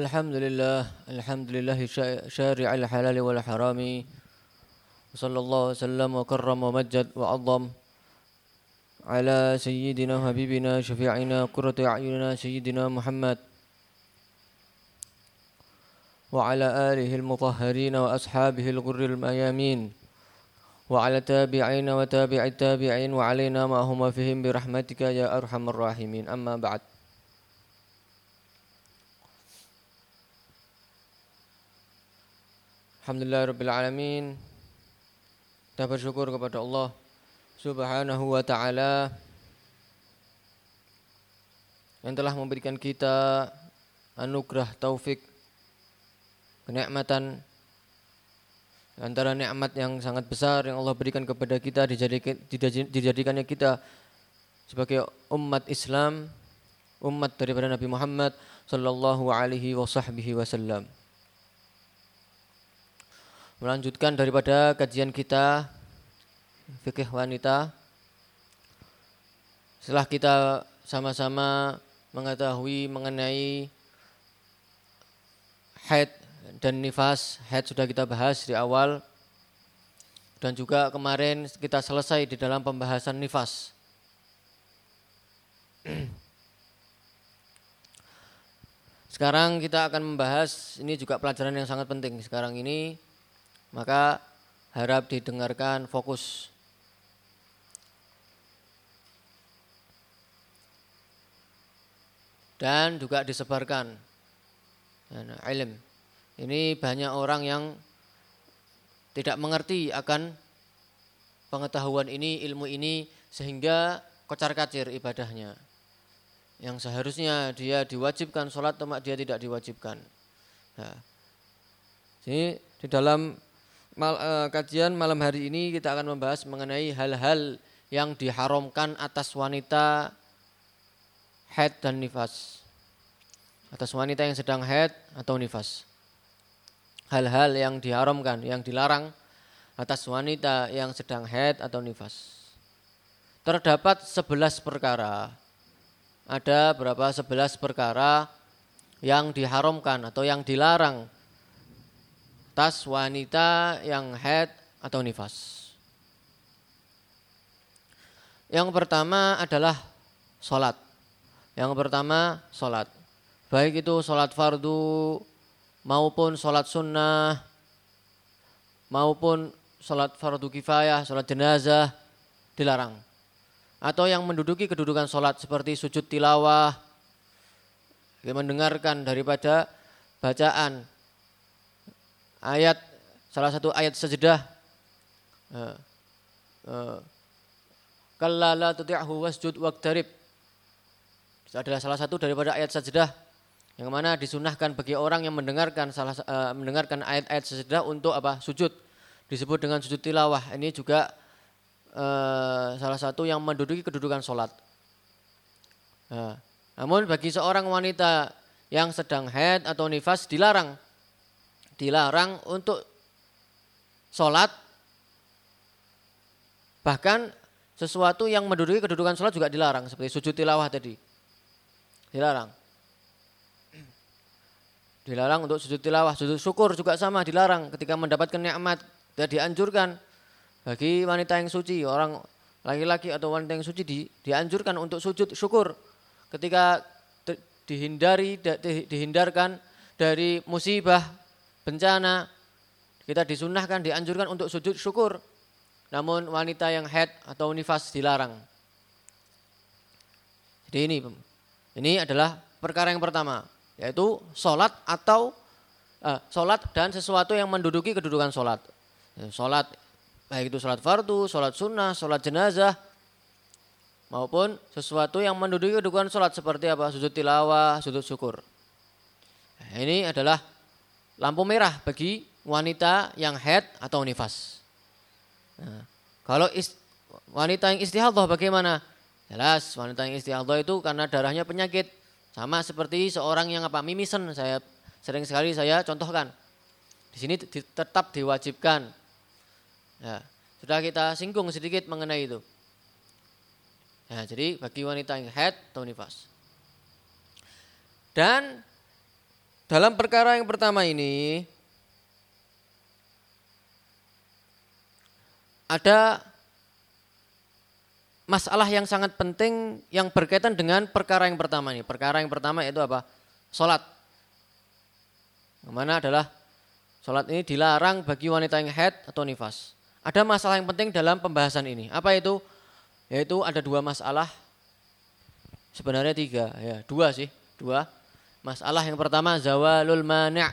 الحمد لله الحمد لله شارع الحلال والحرام. وصلى الله وسلم وكرم ومجد وعظم على سيدنا حبيبنا شفيعنا قرة أعيننا سيدنا محمد وعلى آله المطهرين وأصحابه الغر الميامين وعلى التابعين وتابع التابعين وعلينا ما هم فيهم برحمتك يا أرحم الراحمين. أما بعد. Alhamdulillah Rabbil Alamin. Kita bersyukur kepada Allah Subhanahu wa ta'ala Yang telah memberikan kita Anugerah taufik Kenikmatan. Antara nikmat yang sangat besar Yang Allah berikan kepada kita Dijadikan, Dijadikannya kita Sebagai umat Islam Umat daripada Nabi Muhammad Sallallahu alaihi wasallam melanjutkan daripada kajian kita fikih wanita. Setelah kita sama-sama mengetahui mengenai haid dan nifas haid sudah kita bahas di awal. Dan juga kemarin kita selesai di dalam pembahasan nifas. Sekarang kita akan membahas ini juga pelajaran yang sangat penting. Sekarang ini maka harap didengarkan fokus. Dan juga disebarkan nah, ilm. Ini banyak orang yang tidak mengerti akan pengetahuan ini, ilmu ini sehingga kocar-kacir ibadahnya. Yang seharusnya dia diwajibkan sholat, temak dia tidak diwajibkan. Nah, jadi di dalam mal, uh, kajian malam hari ini kita akan membahas mengenai hal-hal yang diharamkan atas wanita head dan nifas. Atas wanita yang sedang head atau nifas. Hal-hal yang diharamkan, yang dilarang atas wanita yang sedang head atau nifas. Terdapat 11 perkara. Ada berapa 11 perkara yang diharamkan atau yang dilarang atas wanita yang head atau nifas. Yang pertama adalah sholat. Yang pertama sholat. Baik itu sholat fardu maupun sholat sunnah maupun sholat fardu kifayah, sholat jenazah dilarang. Atau yang menduduki kedudukan sholat seperti sujud tilawah, mendengarkan daripada bacaan ayat salah satu ayat sejedah. Uh, uh, kalla la tuti'hu wasjud waqtarib. Adalah salah satu daripada ayat sajadah yang mana disunahkan bagi orang yang mendengarkan salah uh, mendengarkan ayat-ayat sajadah untuk apa? Sujud. Disebut dengan sujud tilawah. Ini juga salah satu yang menduduki kedudukan sholat. Namun bagi seorang wanita yang sedang head atau nifas dilarang dilarang untuk sholat. Bahkan sesuatu yang menduduki kedudukan sholat juga dilarang seperti sujud tilawah tadi. Dilarang. Dilarang untuk sujud tilawah sujud syukur juga sama dilarang ketika mendapatkan nikmat dan dianjurkan. Bagi wanita yang suci orang laki-laki atau wanita yang suci di, dianjurkan untuk sujud syukur. Ketika dihindari dihindarkan dari musibah bencana, kita disunahkan, dianjurkan untuk sujud syukur. Namun wanita yang head atau nifas dilarang. Jadi ini, ini adalah perkara yang pertama, yaitu sholat atau uh, sholat dan sesuatu yang menduduki kedudukan sholat. Ya, sholat, baik itu sholat fardu, sholat sunnah, sholat jenazah, maupun sesuatu yang menduduki kedudukan sholat seperti apa, sujud tilawah, sujud syukur. Nah, ini adalah lampu merah bagi wanita yang head atau nifas. Nah, kalau ist, wanita yang istihadah bagaimana? Jelas wanita yang istihadah itu karena darahnya penyakit. Sama seperti seorang yang apa mimisen. Saya sering sekali saya contohkan. Di sini tetap diwajibkan. Ya, sudah kita singgung sedikit mengenai itu. Ya, jadi bagi wanita yang head atau nifas. Dan dalam perkara yang pertama ini ada masalah yang sangat penting yang berkaitan dengan perkara yang pertama ini. Perkara yang pertama yaitu apa? Salat. Mana adalah salat ini dilarang bagi wanita yang head atau nifas. Ada masalah yang penting dalam pembahasan ini. Apa itu? Yaitu ada dua masalah. Sebenarnya tiga, ya dua sih, dua. Masalah yang pertama zawalul mani'.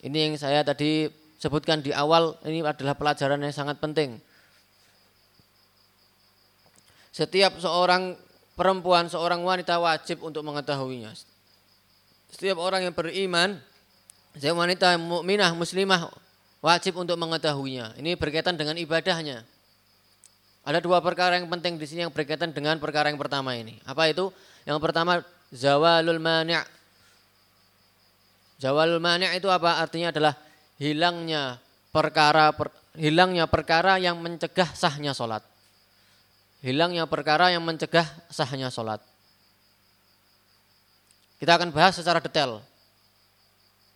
Ini yang saya tadi sebutkan di awal, ini adalah pelajaran yang sangat penting setiap seorang perempuan, seorang wanita wajib untuk mengetahuinya. Setiap orang yang beriman, setiap wanita mukminah, muslimah wajib untuk mengetahuinya. Ini berkaitan dengan ibadahnya. Ada dua perkara yang penting di sini yang berkaitan dengan perkara yang pertama ini. Apa itu? Yang pertama zawalul mani'. Zawalul mani' itu apa? Artinya adalah hilangnya perkara per, hilangnya perkara yang mencegah sahnya sholat hilangnya perkara yang mencegah sahnya sholat. Kita akan bahas secara detail.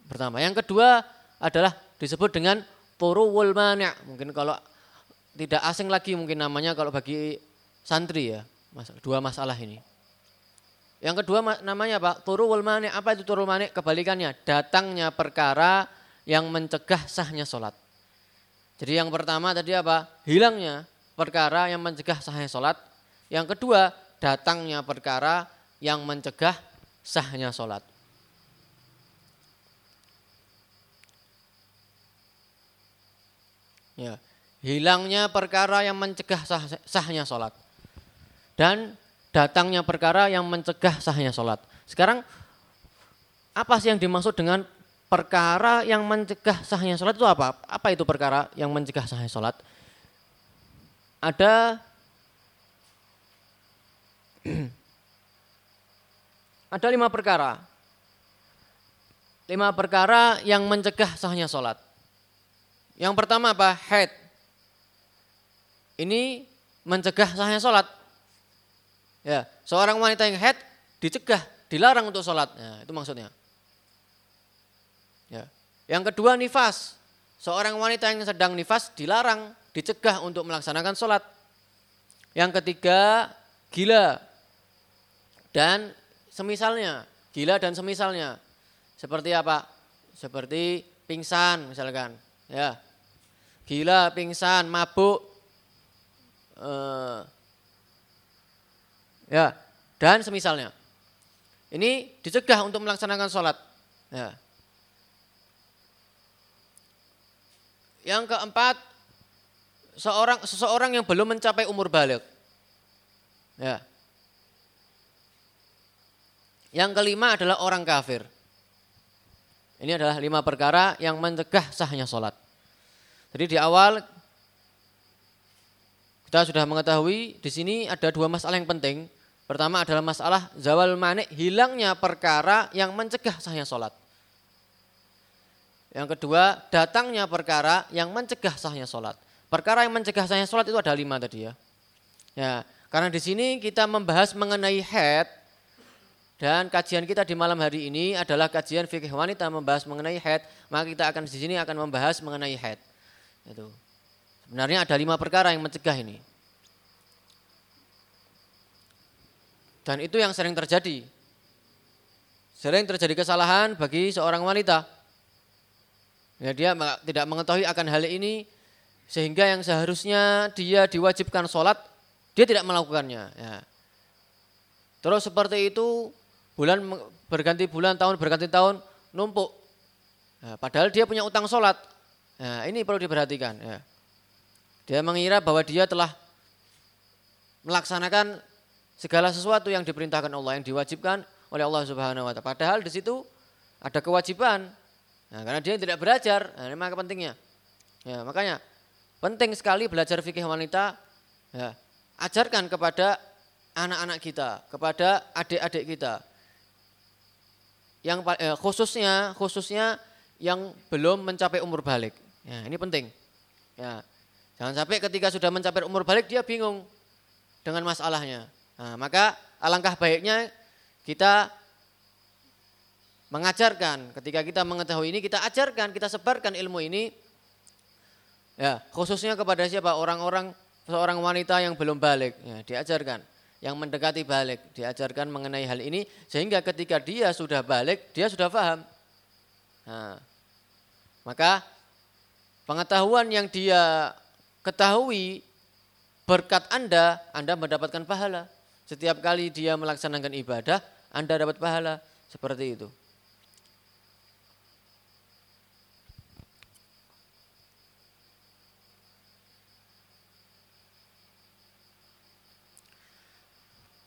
Pertama, yang kedua adalah disebut dengan turuwul mani'. Mungkin kalau tidak asing lagi mungkin namanya kalau bagi santri ya, dua masalah ini. Yang kedua namanya Pak, turuwul mani'. Apa itu turul mani'? Kebalikannya, datangnya perkara yang mencegah sahnya sholat. Jadi yang pertama tadi apa? Hilangnya perkara yang mencegah sahnya sholat. Yang kedua, datangnya perkara yang mencegah sahnya sholat. Ya, hilangnya perkara yang mencegah sah, sahnya sholat. Dan datangnya perkara yang mencegah sahnya sholat. Sekarang, apa sih yang dimaksud dengan perkara yang mencegah sahnya sholat itu apa? Apa itu perkara yang mencegah sahnya sholat? ada ada lima perkara. Lima perkara yang mencegah sahnya sholat. Yang pertama apa? Head. Ini mencegah sahnya sholat. Ya, seorang wanita yang head dicegah, dilarang untuk sholat. Ya, itu maksudnya. Ya. Yang kedua nifas. Seorang wanita yang sedang nifas dilarang dicegah untuk melaksanakan sholat. Yang ketiga, gila dan semisalnya, gila dan semisalnya. Seperti apa? Seperti pingsan misalkan, ya. Gila, pingsan, mabuk, uh, ya, dan semisalnya. Ini dicegah untuk melaksanakan sholat. Ya. Yang keempat, seorang seseorang yang belum mencapai umur balik. Ya. Yang kelima adalah orang kafir. Ini adalah lima perkara yang mencegah sahnya sholat. Jadi di awal kita sudah mengetahui di sini ada dua masalah yang penting. Pertama adalah masalah zawal manik, hilangnya perkara yang mencegah sahnya sholat. Yang kedua, datangnya perkara yang mencegah sahnya sholat. Perkara yang mencegah sahnya sholat itu ada lima tadi ya. Ya, karena di sini kita membahas mengenai head dan kajian kita di malam hari ini adalah kajian fikih wanita membahas mengenai head, maka kita akan di sini akan membahas mengenai head. Itu. Sebenarnya ada lima perkara yang mencegah ini. Dan itu yang sering terjadi. Sering terjadi kesalahan bagi seorang wanita. Ya, dia tidak mengetahui akan hal ini sehingga yang seharusnya dia diwajibkan sholat, dia tidak melakukannya. Ya. Terus seperti itu, bulan berganti bulan, tahun berganti tahun, numpuk. Ya, padahal dia punya utang sholat. Ya, ini perlu diperhatikan. Ya. Dia mengira bahwa dia telah melaksanakan segala sesuatu yang diperintahkan Allah, yang diwajibkan oleh Allah Subhanahu wa taala. Padahal di situ ada kewajiban. Nah, karena dia tidak belajar, nah, ini maka pentingnya. Ya, makanya Penting sekali belajar fikih wanita. Ya, ajarkan kepada anak-anak kita, kepada adik-adik kita. Yang eh, khususnya khususnya yang belum mencapai umur balik. Ya, ini penting. Ya. Jangan sampai ketika sudah mencapai umur balik dia bingung dengan masalahnya. Nah, maka alangkah baiknya kita mengajarkan. Ketika kita mengetahui ini, kita ajarkan, kita sebarkan ilmu ini. Ya, khususnya kepada siapa? Orang-orang seorang wanita yang belum balik, ya, diajarkan. Yang mendekati balik, diajarkan mengenai hal ini sehingga ketika dia sudah balik, dia sudah paham. Nah, maka pengetahuan yang dia ketahui berkat Anda, Anda mendapatkan pahala. Setiap kali dia melaksanakan ibadah, Anda dapat pahala. Seperti itu.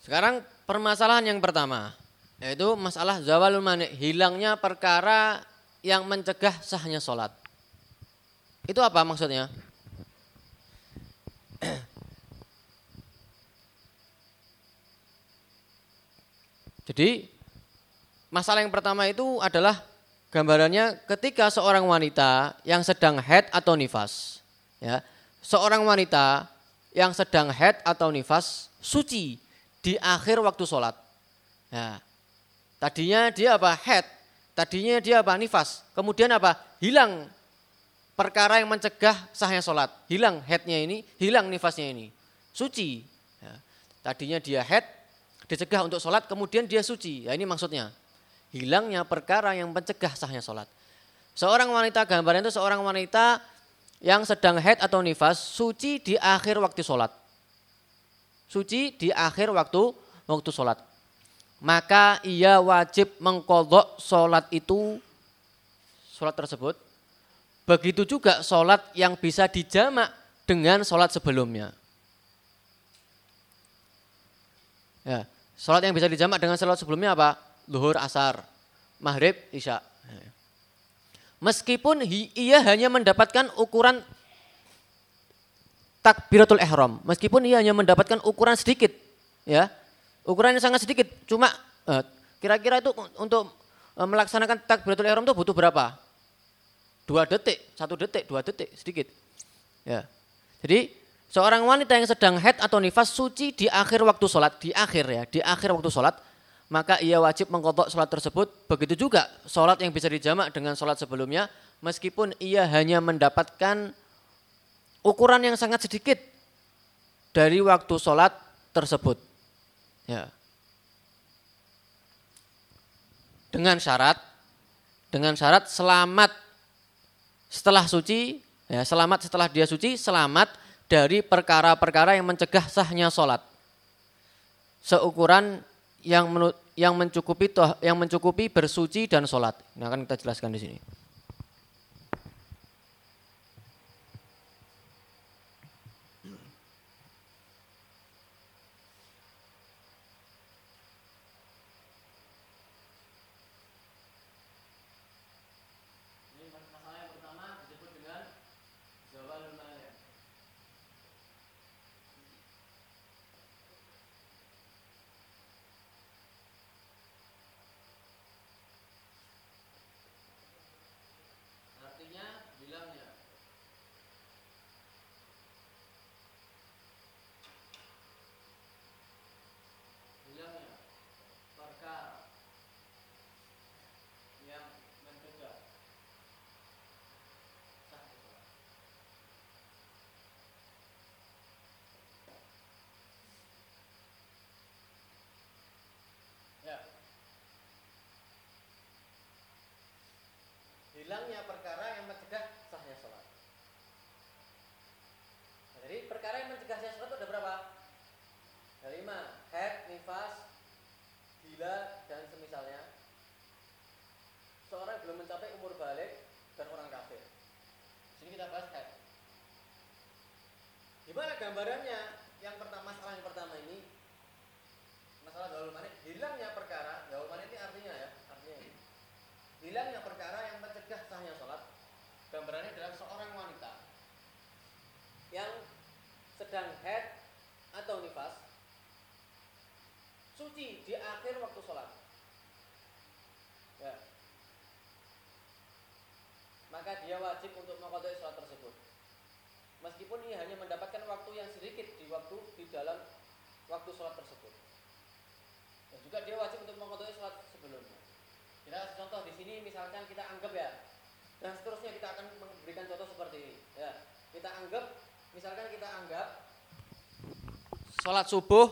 Sekarang permasalahan yang pertama, yaitu masalah zawalul mani, hilangnya perkara yang mencegah sahnya sholat. Itu apa maksudnya? Jadi masalah yang pertama itu adalah gambarannya ketika seorang wanita yang sedang head atau nifas, ya, seorang wanita yang sedang head atau nifas suci di akhir waktu sholat. Ya. Tadinya dia apa? Head. Tadinya dia apa? Nifas. Kemudian apa? Hilang perkara yang mencegah sahnya sholat. Hilang headnya ini, hilang nifasnya ini. Suci. Ya. Tadinya dia head, dicegah untuk sholat, kemudian dia suci. Ya ini maksudnya. Hilangnya perkara yang mencegah sahnya sholat. Seorang wanita, gambaran itu seorang wanita yang sedang head atau nifas, suci di akhir waktu sholat suci di akhir waktu waktu sholat. Maka ia wajib mengkodok sholat itu, sholat tersebut. Begitu juga sholat yang bisa dijamak dengan sholat sebelumnya. Ya, sholat yang bisa dijamak dengan sholat sebelumnya apa? Luhur, asar, maghrib, isya. Meskipun ia hanya mendapatkan ukuran takbiratul ihram. Meskipun ia hanya mendapatkan ukuran sedikit, ya. Ukurannya sangat sedikit, cuma eh, kira-kira itu untuk eh, melaksanakan takbiratul ihram itu butuh berapa? Dua detik, satu detik, dua detik, sedikit. Ya. Jadi seorang wanita yang sedang head atau nifas suci di akhir waktu sholat, di akhir ya, di akhir waktu sholat, maka ia wajib mengkodok sholat tersebut. Begitu juga sholat yang bisa dijamak dengan sholat sebelumnya, meskipun ia hanya mendapatkan ukuran yang sangat sedikit dari waktu sholat tersebut. Ya. Dengan syarat, dengan syarat selamat setelah suci, ya, selamat setelah dia suci, selamat dari perkara-perkara yang mencegah sahnya sholat. Seukuran yang yang mencukupi yang mencukupi bersuci dan sholat. Ini akan kita jelaskan di sini. hilangnya perkara yang mencegah sahnya sholat. Nah, jadi perkara yang mencegah sahnya sholat itu ada berapa? Ada lima. Head, nifas, gila, dan semisalnya. Seorang belum mencapai umur balik dan orang kafir. Sini kita bahas head. Gimana gambarannya? Yang pertama, masalah yang pertama ini masalah gaul manik hilangnya perkara gaul manik ini artinya ya artinya ini hilangnya perkara yang mencegah sahnya sholat gambarannya adalah seorang wanita yang sedang head atau nifas suci di akhir waktu sholat ya. maka dia wajib untuk mengkodok sholat tersebut meskipun ia hanya mendapatkan waktu yang sedikit di waktu di dalam waktu sholat tersebut dan juga dia wajib untuk mengkodok sholat sebelumnya Kita contoh di sini misalkan kita anggap ya, dan seterusnya kita akan memberikan contoh seperti ini. Ya, kita anggap, misalkan kita anggap sholat subuh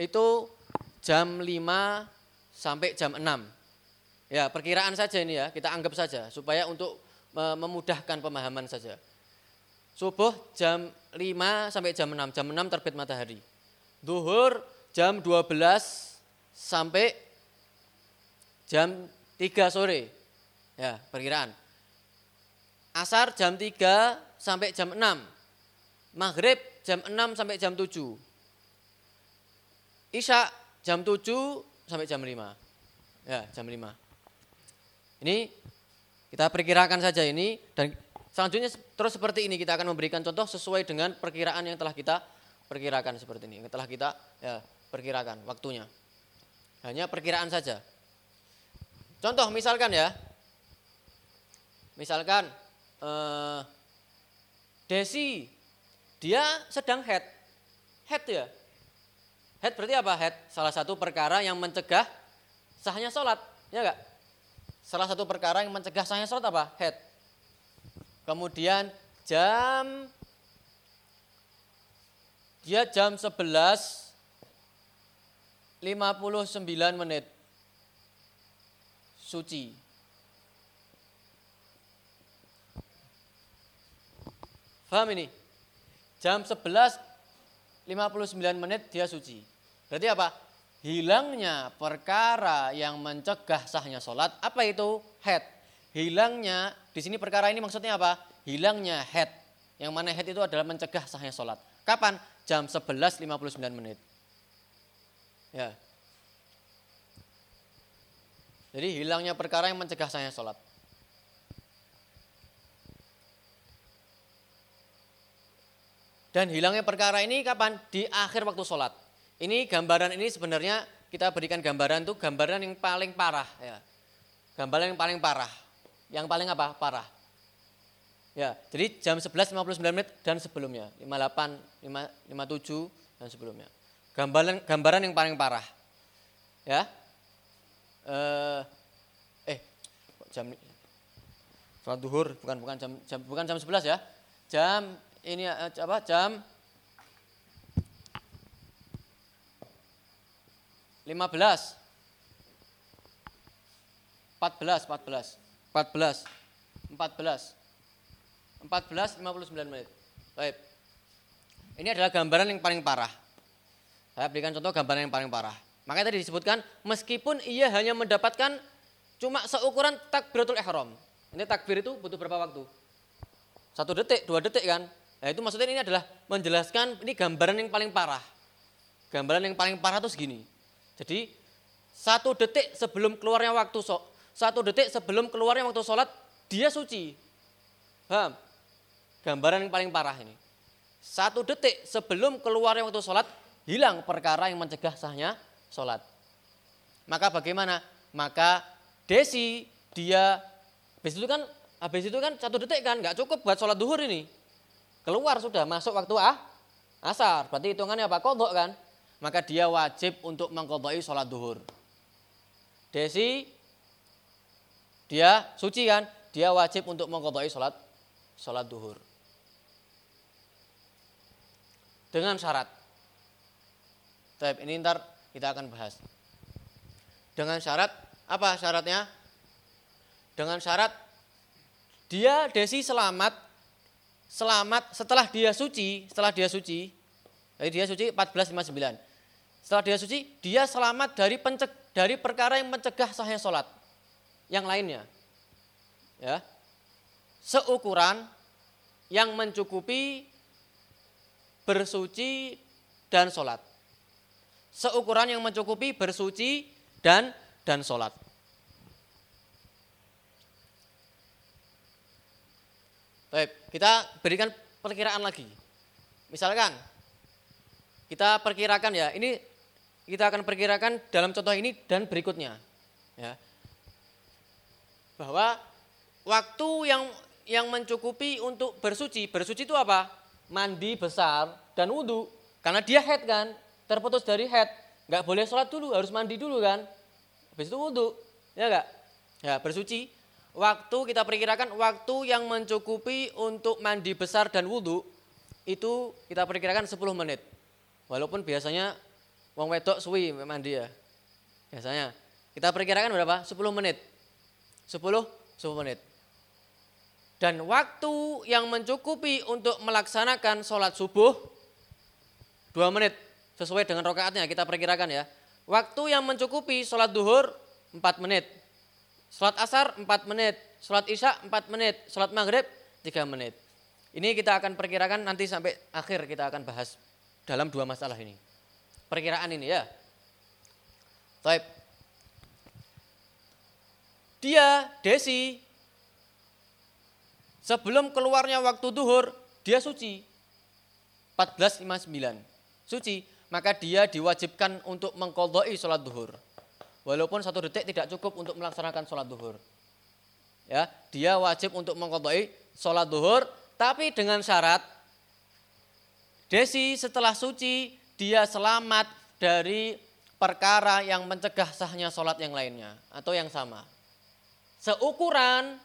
itu jam 5 sampai jam 6. Ya, perkiraan saja ini ya, kita anggap saja supaya untuk memudahkan pemahaman saja. Subuh jam 5 sampai jam 6, jam 6 terbit matahari. Duhur jam 12 sampai jam 3 sore. Ya, perkiraan. Asar jam 3 sampai jam 6. Maghrib jam 6 sampai jam 7. Isya jam 7 sampai jam 5. Ya, jam 5. Ini kita perkirakan saja ini dan selanjutnya terus seperti ini kita akan memberikan contoh sesuai dengan perkiraan yang telah kita perkirakan seperti ini. Yang telah kita ya, perkirakan waktunya. Hanya perkiraan saja. Contoh misalkan ya, misalkan eh, Desi dia sedang head, head ya. Head berarti apa? Head salah satu perkara yang mencegah sahnya sholat, ya enggak? Salah satu perkara yang mencegah sahnya sholat apa? Head. Kemudian jam dia jam 11 59 menit. Suci. Paham ini? Jam 11 59 menit dia suci. Berarti apa? Hilangnya perkara yang mencegah sahnya sholat, apa itu? Head. Hilangnya, di sini perkara ini maksudnya apa? Hilangnya head. Yang mana head itu adalah mencegah sahnya sholat. Kapan? Jam 11.59 menit. Ya. Jadi hilangnya perkara yang mencegah saya sholat. Dan hilangnya perkara ini kapan? Di akhir waktu sholat. Ini gambaran ini sebenarnya kita berikan gambaran itu gambaran yang paling parah. Ya. Gambaran yang paling parah. Yang paling apa? Parah. Ya, jadi jam 11.59 menit dan sebelumnya. 58, 5, 57 dan sebelumnya. Gambaran gambaran yang paling parah. Ya. Eh, eh jam sholat duhur bukan bukan jam, jam bukan jam 11 ya. Jam ini eh, apa? Jam 15 14 14 14 14 14 59 menit. Baik. Ini adalah gambaran yang paling parah. Saya berikan contoh gambaran yang paling parah. Makanya tadi disebutkan meskipun ia hanya mendapatkan cuma seukuran takbiratul ihram. Ini takbir itu butuh berapa waktu? Satu detik, dua detik kan? Nah itu maksudnya ini adalah menjelaskan ini gambaran yang paling parah. Gambaran yang paling parah itu segini. Jadi satu detik sebelum keluarnya waktu satu detik sebelum keluarnya waktu sholat dia suci. Paham? Gambaran yang paling parah ini. Satu detik sebelum keluarnya waktu sholat hilang perkara yang mencegah sahnya sholat. Maka bagaimana? Maka Desi dia habis itu kan habis itu kan satu detik kan nggak cukup buat sholat duhur ini. Keluar sudah masuk waktu ah asar. Berarti hitungannya apa? Kodok kan? Maka dia wajib untuk mengkodoi sholat duhur. Desi dia suci kan? Dia wajib untuk mengkodoi sholat sholat duhur. Dengan syarat Baik, ini ntar kita akan bahas. Dengan syarat, apa syaratnya? Dengan syarat dia Desi selamat, selamat setelah dia suci, setelah dia suci, jadi dia suci 1459. Setelah dia suci, dia selamat dari penceg, dari perkara yang mencegah sahnya sholat. Yang lainnya. Ya. Seukuran yang mencukupi bersuci dan sholat seukuran yang mencukupi bersuci dan dan sholat. Baik, kita berikan perkiraan lagi. Misalkan kita perkirakan ya, ini kita akan perkirakan dalam contoh ini dan berikutnya. Ya. Bahwa waktu yang yang mencukupi untuk bersuci, bersuci itu apa? Mandi besar dan wudhu. Karena dia head kan, terputus dari head, nggak boleh sholat dulu, harus mandi dulu kan. Habis itu wudhu, ya enggak? Ya, bersuci. Waktu kita perkirakan waktu yang mencukupi untuk mandi besar dan wudhu itu kita perkirakan 10 menit. Walaupun biasanya wong wedok suwi mandi ya. Biasanya. Kita perkirakan berapa? 10 menit. 10 10 menit. Dan waktu yang mencukupi untuk melaksanakan sholat subuh 2 menit sesuai dengan rokaatnya kita perkirakan ya. Waktu yang mencukupi sholat duhur 4 menit. Sholat asar 4 menit. Sholat isya 4 menit. Sholat maghrib 3 menit. Ini kita akan perkirakan nanti sampai akhir kita akan bahas dalam dua masalah ini. Perkiraan ini ya. Taib. Dia, Desi, sebelum keluarnya waktu duhur, dia suci. 14.59. Suci, maka dia diwajibkan untuk mengkodoi sholat duhur. Walaupun satu detik tidak cukup untuk melaksanakan sholat duhur. Ya, dia wajib untuk mengkodoi sholat duhur, tapi dengan syarat Desi setelah suci dia selamat dari perkara yang mencegah sahnya sholat yang lainnya atau yang sama. Seukuran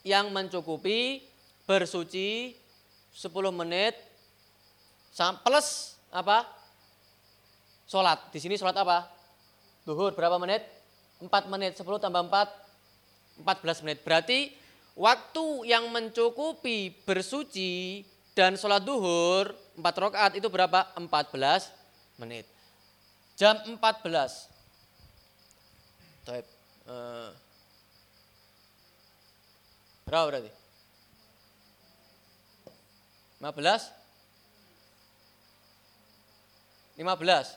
yang mencukupi bersuci 10 menit plus apa? Sholat. Di sini sholat apa? Duhur berapa menit? 4 menit. 10 tambah 4, 14 menit. Berarti waktu yang mencukupi bersuci dan sholat duhur 4 rakaat itu berapa? 14 menit. Jam 14. Taib. Uh, berapa berarti? 15? 15?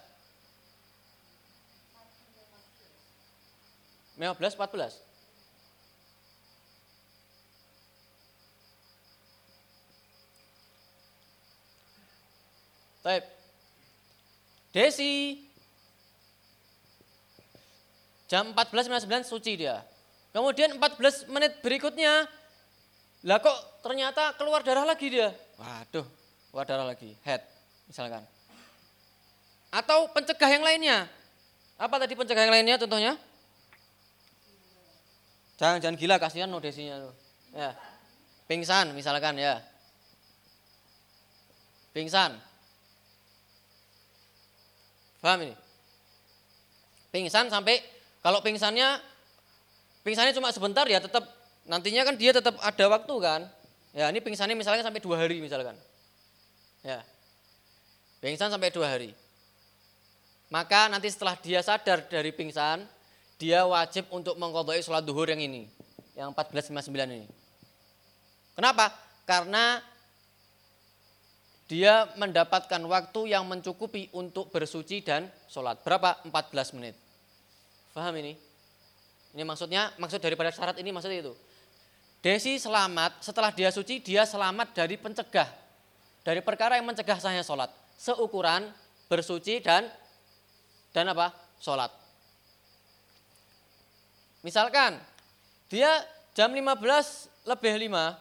15, 14? Baik. Desi. Jam 14.59 suci dia. Kemudian 14 menit berikutnya, lah kok ternyata keluar darah lagi dia. Waduh, keluar darah lagi, head misalkan. Atau pencegah yang lainnya. Apa tadi pencegah yang lainnya contohnya? Jangan jangan gila kasihan no desinya tuh. Ya. Pingsan misalkan ya. Pingsan. Paham ini? Pingsan sampai kalau pingsannya pingsannya cuma sebentar ya tetap nantinya kan dia tetap ada waktu kan. Ya ini pingsannya misalnya sampai dua hari misalkan. Ya. Pingsan sampai dua hari. Maka nanti setelah dia sadar dari pingsan, dia wajib untuk mengkodoi sholat duhur yang ini. Yang 1459 ini. Kenapa? Karena dia mendapatkan waktu yang mencukupi untuk bersuci dan sholat. Berapa? 14 menit. Faham ini? Ini maksudnya, maksud daripada syarat ini maksudnya itu. Desi selamat, setelah dia suci, dia selamat dari pencegah. Dari perkara yang mencegah sahnya sholat. Seukuran bersuci dan dan apa? Sholat. Misalkan, dia jam 15 lebih 5,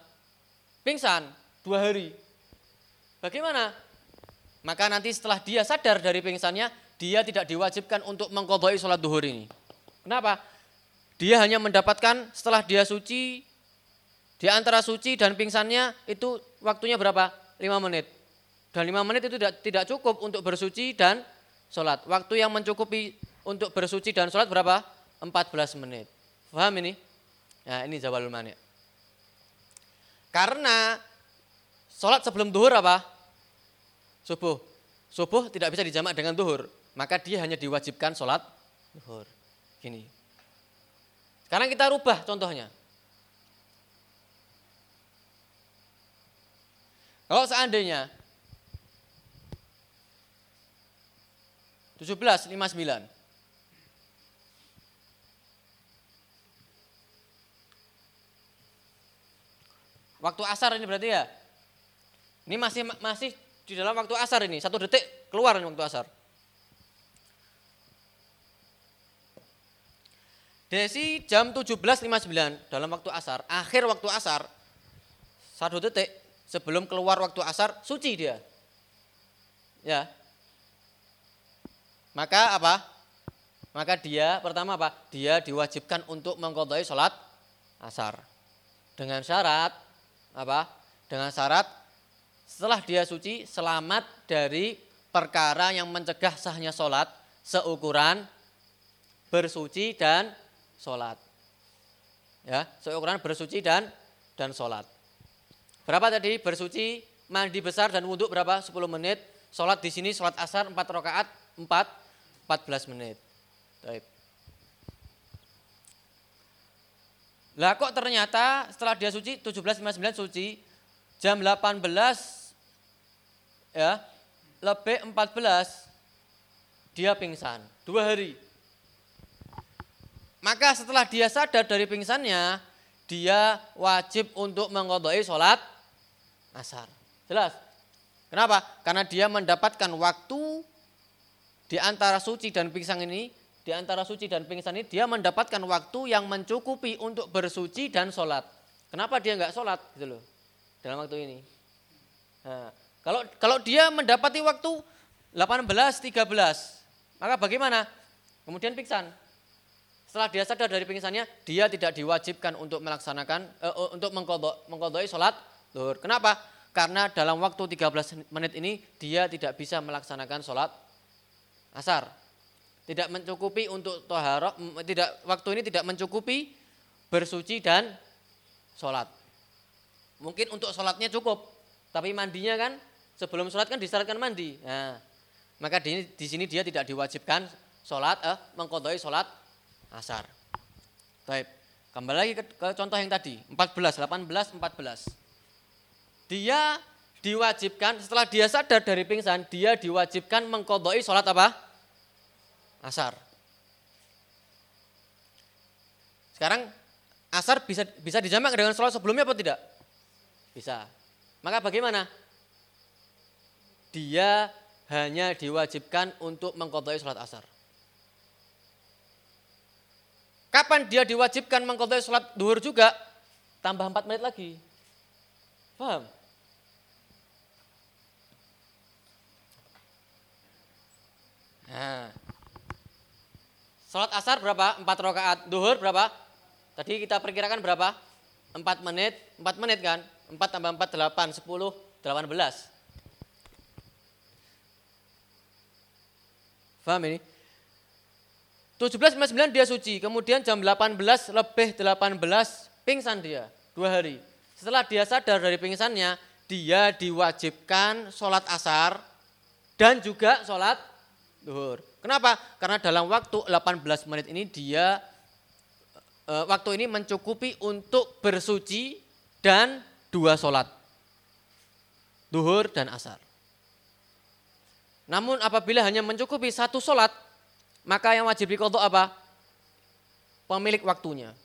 pingsan, dua hari. Bagaimana? Maka nanti setelah dia sadar dari pingsannya, dia tidak diwajibkan untuk mengkodoi sholat duhur ini. Kenapa? Dia hanya mendapatkan setelah dia suci, di antara suci dan pingsannya itu waktunya berapa? 5 menit. Dan 5 menit itu tidak, cukup untuk bersuci dan sholat. Waktu yang mencukupi untuk bersuci dan sholat berapa? 14 menit. Paham ini? Nah ini jawab mani. Karena sholat sebelum duhur apa? subuh. Subuh tidak bisa dijamak dengan duhur, maka dia hanya diwajibkan sholat duhur. Gini. Sekarang kita rubah contohnya. Kalau seandainya 17.59 Waktu asar ini berarti ya. Ini masih masih di dalam waktu asar ini, satu detik keluar waktu asar. Desi jam 17.59 dalam waktu asar, akhir waktu asar, satu detik sebelum keluar waktu asar, suci dia. Ya. Maka apa? Maka dia pertama apa? Dia diwajibkan untuk mengkodoi sholat asar. Dengan syarat apa? Dengan syarat setelah dia suci selamat dari perkara yang mencegah sahnya sholat seukuran bersuci dan sholat. Ya, seukuran bersuci dan dan sholat. Berapa tadi bersuci, mandi besar dan wudhu berapa? 10 menit. Sholat di sini sholat asar 4 rakaat 4 14 menit. Baik. Lah kok ternyata setelah dia suci 17.59 suci jam 18 ya lebih 14 dia pingsan dua hari. Maka setelah dia sadar dari pingsannya, dia wajib untuk mengkodoi sholat asar. Jelas? Kenapa? Karena dia mendapatkan waktu di antara suci dan pingsan ini di antara suci dan pingsan ini dia mendapatkan waktu yang mencukupi untuk bersuci dan sholat. Kenapa dia nggak sholat gitu loh dalam waktu ini? Nah, kalau kalau dia mendapati waktu 18, 13, maka bagaimana? Kemudian pingsan. Setelah dia sadar dari pingsannya, dia tidak diwajibkan untuk melaksanakan uh, untuk mengkodok, mengkodoi sholat Luhur. Kenapa? Karena dalam waktu 13 menit ini dia tidak bisa melaksanakan sholat asar tidak mencukupi untuk toharo, tidak waktu ini tidak mencukupi bersuci dan sholat. Mungkin untuk sholatnya cukup, tapi mandinya kan sebelum sholat kan disyaratkan mandi. Nah, maka di, di sini dia tidak diwajibkan sholat, eh, mengkodoi sholat asar. Baik, kembali lagi ke, ke contoh yang tadi, 14, 18, 14. Dia diwajibkan, setelah dia sadar dari pingsan, dia diwajibkan mengkodoi sholat apa? asar. Sekarang asar bisa bisa dijamak dengan sholat sebelumnya apa tidak? Bisa. Maka bagaimana? Dia hanya diwajibkan untuk mengkodoi sholat asar. Kapan dia diwajibkan mengkodoi sholat duhur juga? Tambah 4 menit lagi. Paham? Nah, Sholat asar berapa? Empat rakaat. Duhur berapa? Tadi kita perkirakan berapa? Empat menit. Empat menit kan? Empat tambah empat, delapan, sepuluh, delapan belas. Faham ini? 17.59 dia suci, kemudian jam 18 lebih 18 pingsan dia, dua hari. Setelah dia sadar dari pingsannya, dia diwajibkan sholat asar dan juga sholat duhur. Kenapa? Karena dalam waktu 18 menit ini dia e, waktu ini mencukupi untuk bersuci dan dua sholat. Duhur dan asar. Namun apabila hanya mencukupi satu sholat, maka yang wajib dikodok apa? Pemilik waktunya.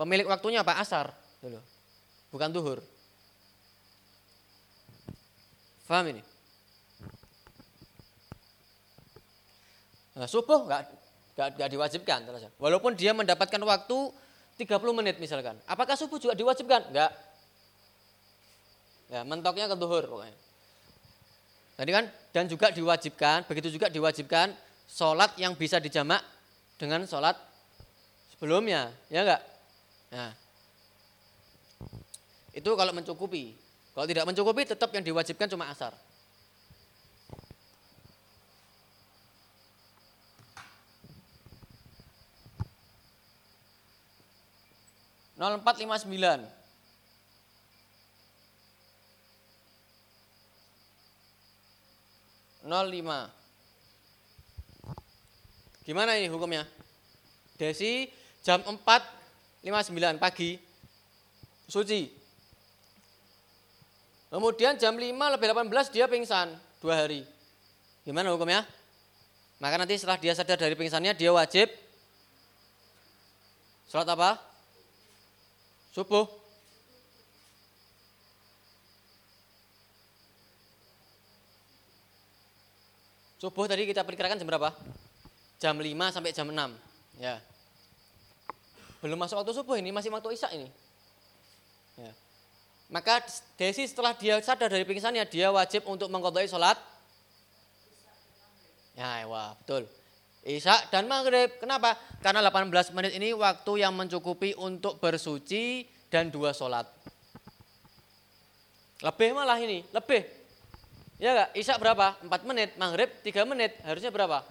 Pemilik waktunya apa? Asar. Bukan duhur. Faham ini? Nah, subuh nggak nggak diwajibkan, walaupun dia mendapatkan waktu 30 menit misalkan. Apakah subuh juga diwajibkan? Enggak. Ya, mentoknya ke duhur pokoknya. Tadi kan dan juga diwajibkan, begitu juga diwajibkan sholat yang bisa dijamak dengan sholat sebelumnya, ya enggak? Nah, itu kalau mencukupi. Kalau tidak mencukupi tetap yang diwajibkan cuma asar. 0459. Nol lima. Gimana ini hukumnya? Desi jam 4.59 pagi suci. Kemudian jam 5 lebih 18 dia pingsan dua hari. Gimana hukumnya? Maka nanti setelah dia sadar dari pingsannya dia wajib sholat apa? Subuh. Subuh tadi kita perkirakan jam berapa? Jam 5 sampai jam 6. Ya. Belum masuk waktu subuh ini, masih waktu isya ini. Ya. Maka Desi setelah dia sadar dari pingsannya, dia wajib untuk mengkodoi sholat. Ya, wah, betul. Isya dan maghrib. Kenapa? Karena 18 menit ini waktu yang mencukupi untuk bersuci dan dua sholat. Lebih malah ini, lebih. Ya enggak? Isya berapa? 4 menit, maghrib 3 menit. Harusnya berapa?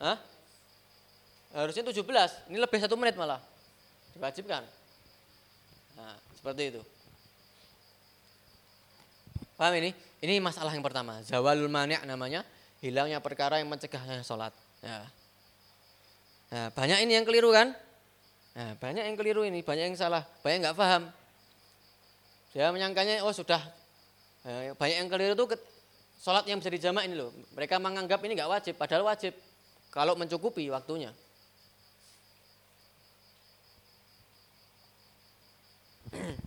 Hah? Harusnya 17. Ini lebih satu menit malah. Diwajibkan. Nah, seperti itu. Paham ini? Ini masalah yang pertama. Zawalul mani' namanya. Hilangnya perkara yang mencegahnya sholat. Ya. Nah, banyak ini yang keliru kan? Nah, banyak yang keliru ini, banyak yang salah, banyak nggak paham. Dia menyangkanya, oh sudah, eh, banyak yang keliru itu sholat yang bisa dijamak ini loh. Mereka menganggap ini nggak wajib, padahal wajib. Kalau mencukupi waktunya.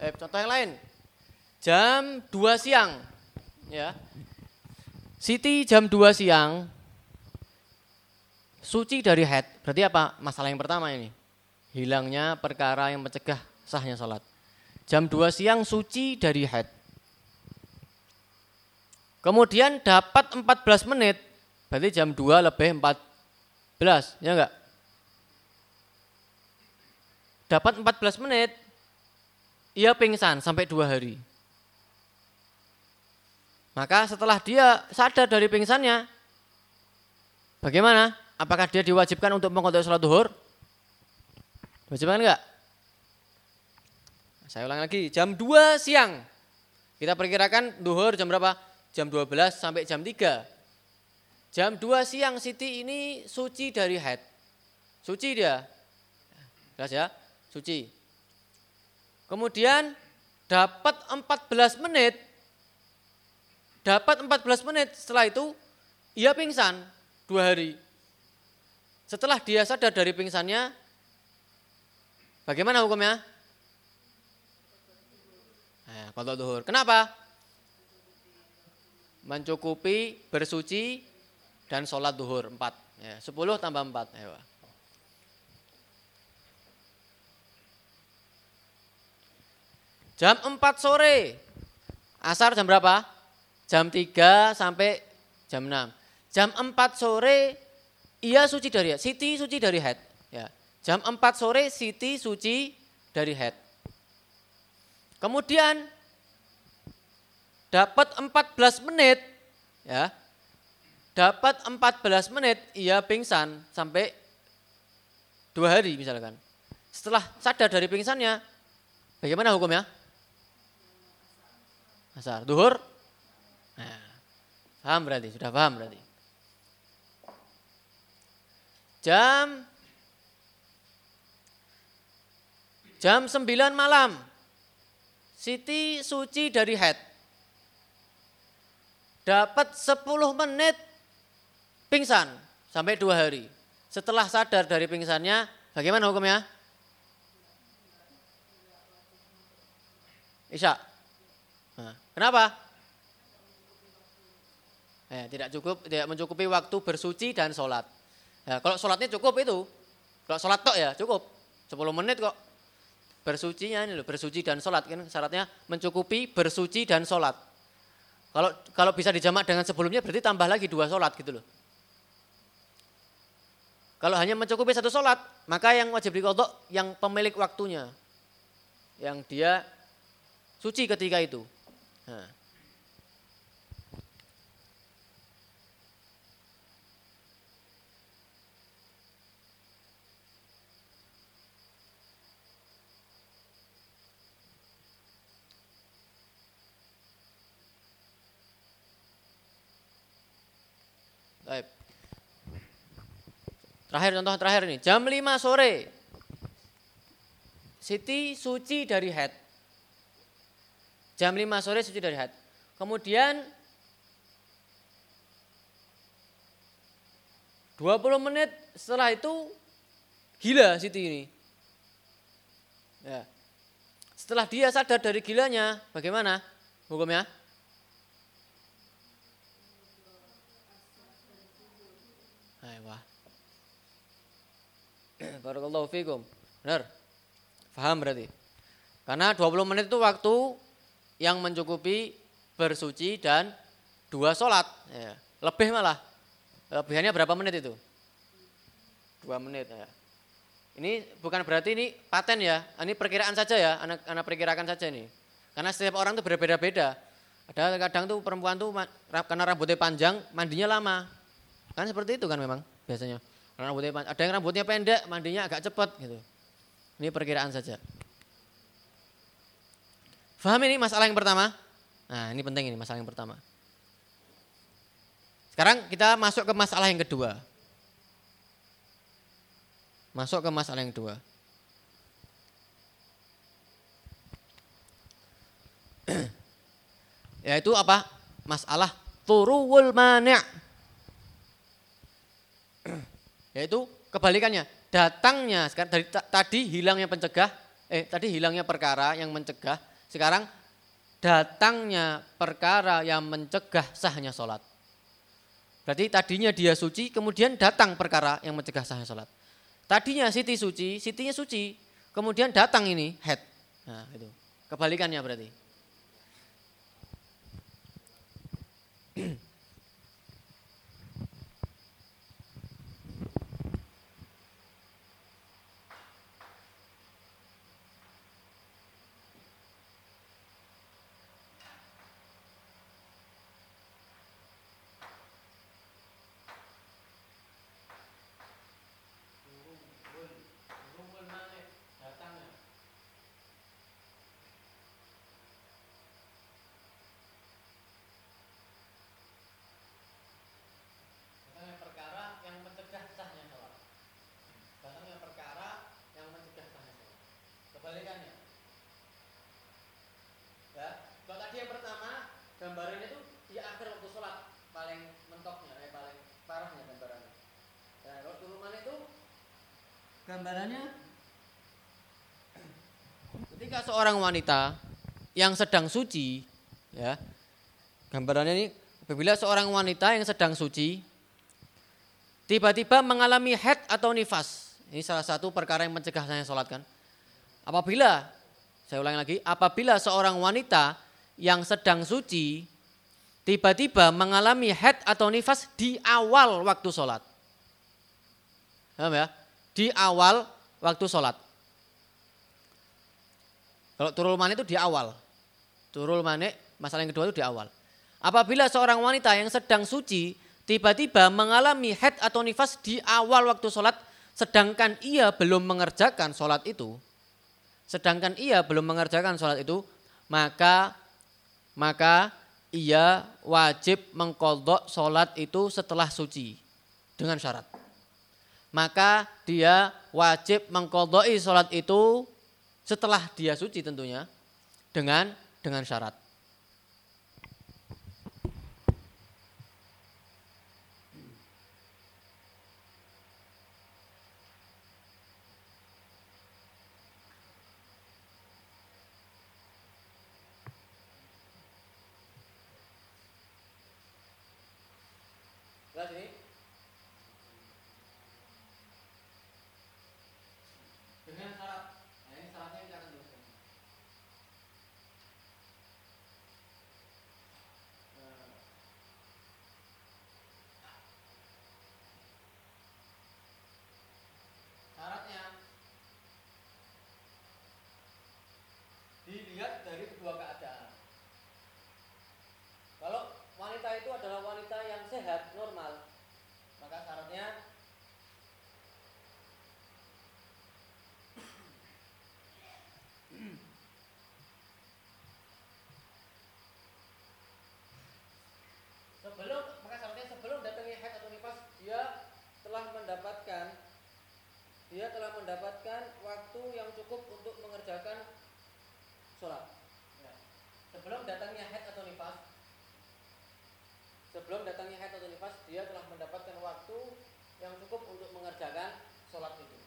Eh, contoh yang lain. Jam 2 siang. Ya. Siti jam 2 siang suci dari head. Berarti apa? Masalah yang pertama ini. Hilangnya perkara yang mencegah sahnya sholat. Jam 2 siang suci dari head. Kemudian dapat 14 menit. Berarti jam 2 lebih 14. Ya enggak? Dapat 14 menit ia pingsan sampai dua hari. Maka setelah dia sadar dari pingsannya, bagaimana? Apakah dia diwajibkan untuk mengkodok sholat duhur? Diwajibkan enggak? Saya ulang lagi, jam 2 siang. Kita perkirakan duhur jam berapa? Jam 12 sampai jam 3. Jam 2 siang Siti ini suci dari head. Suci dia. Jelas ya? Suci. Kemudian dapat 14 menit. Dapat 14 menit setelah itu ia pingsan dua hari. Setelah dia sadar dari pingsannya, bagaimana hukumnya? Nah, kalau duhur. Kenapa? Mencukupi, bersuci, dan sholat duhur empat. Ya, 10 tambah 4. Ya, Jam 4 sore. Asar jam berapa? Jam 3 sampai jam 6. Jam 4 sore ia suci dari head. Siti suci dari head. Ya. Jam 4 sore Siti suci dari head. Kemudian dapat 14 menit ya. Dapat 14 menit ia pingsan sampai dua hari misalkan. Setelah sadar dari pingsannya, bagaimana hukumnya? Asar. Duhur? Nah, paham berarti, sudah paham berarti. Jam jam 9 malam. Siti suci dari head. Dapat 10 menit pingsan sampai dua hari. Setelah sadar dari pingsannya, bagaimana hukumnya? Isya. Kenapa? Ya, tidak cukup, tidak mencukupi waktu bersuci dan sholat. Ya, kalau sholatnya cukup itu, kalau sholat tok ya cukup, 10 menit kok. Bersucinya ini loh, bersuci dan sholat kan syaratnya mencukupi bersuci dan sholat. Kalau kalau bisa dijamak dengan sebelumnya berarti tambah lagi dua sholat gitu loh. Kalau hanya mencukupi satu sholat, maka yang wajib dikodok yang pemilik waktunya. Yang dia suci ketika itu. Baik. Terakhir contoh terakhir ini, jam 5 sore. Siti suci dari head. Jam 5 sore suci dari head. Kemudian 20 menit setelah itu gila Siti ini. Ya. Setelah dia sadar dari gilanya, bagaimana hukumnya? Barakallahu fikum. Benar? Faham berarti? Karena 20 menit itu waktu yang mencukupi bersuci dan dua sholat. Ya. Lebih malah. Lebihannya berapa menit itu? Dua menit ya. Ini bukan berarti ini paten ya, ini perkiraan saja ya, anak anak perkirakan saja ini. Karena setiap orang itu berbeda-beda. Ada kadang tuh perempuan tuh karena rambutnya panjang, mandinya lama. Kan seperti itu kan memang biasanya. Rambutnya ada yang rambutnya pendek, mandinya agak cepat gitu. Ini perkiraan saja. Faham ini masalah yang pertama? Nah, ini penting ini masalah yang pertama. Sekarang kita masuk ke masalah yang kedua. Masuk ke masalah yang kedua. Yaitu apa? Masalah turuwul mani'. Yaitu kebalikannya, datangnya sekarang dari tadi hilangnya pencegah, eh tadi hilangnya perkara yang mencegah, sekarang datangnya perkara yang mencegah sahnya sholat. Berarti tadinya dia suci, kemudian datang perkara yang mencegah sahnya sholat. Tadinya Siti suci, Sitinya suci, kemudian datang ini head. Nah, itu. Kebalikannya berarti. gambarannya itu di akhir waktu sholat paling mentoknya, eh, paling parahnya gambarannya. Nah, kalau turunan itu gambarannya ketika seorang wanita yang sedang suci, ya, gambarannya ini apabila seorang wanita yang sedang suci tiba-tiba mengalami head atau nifas, ini salah satu perkara yang mencegah saya sholat kan. Apabila, saya ulangi lagi, apabila seorang wanita yang sedang suci tiba-tiba mengalami head atau nifas di awal waktu sholat. Paham ya? Di awal waktu sholat. Kalau turul manik itu di awal. Turul manik, masalah yang kedua itu di awal. Apabila seorang wanita yang sedang suci tiba-tiba mengalami head atau nifas di awal waktu sholat, sedangkan ia belum mengerjakan sholat itu, sedangkan ia belum mengerjakan sholat itu, maka maka ia wajib mengkodok sholat itu setelah suci dengan syarat. Maka dia wajib mengkodoi sholat itu setelah dia suci tentunya dengan dengan syarat. telah mendapatkan dia telah mendapatkan waktu yang cukup untuk mengerjakan sholat. Ya. Sebelum datangnya head atau nifas, sebelum datangnya head atau nifas, dia telah mendapatkan waktu yang cukup untuk mengerjakan sholat itu.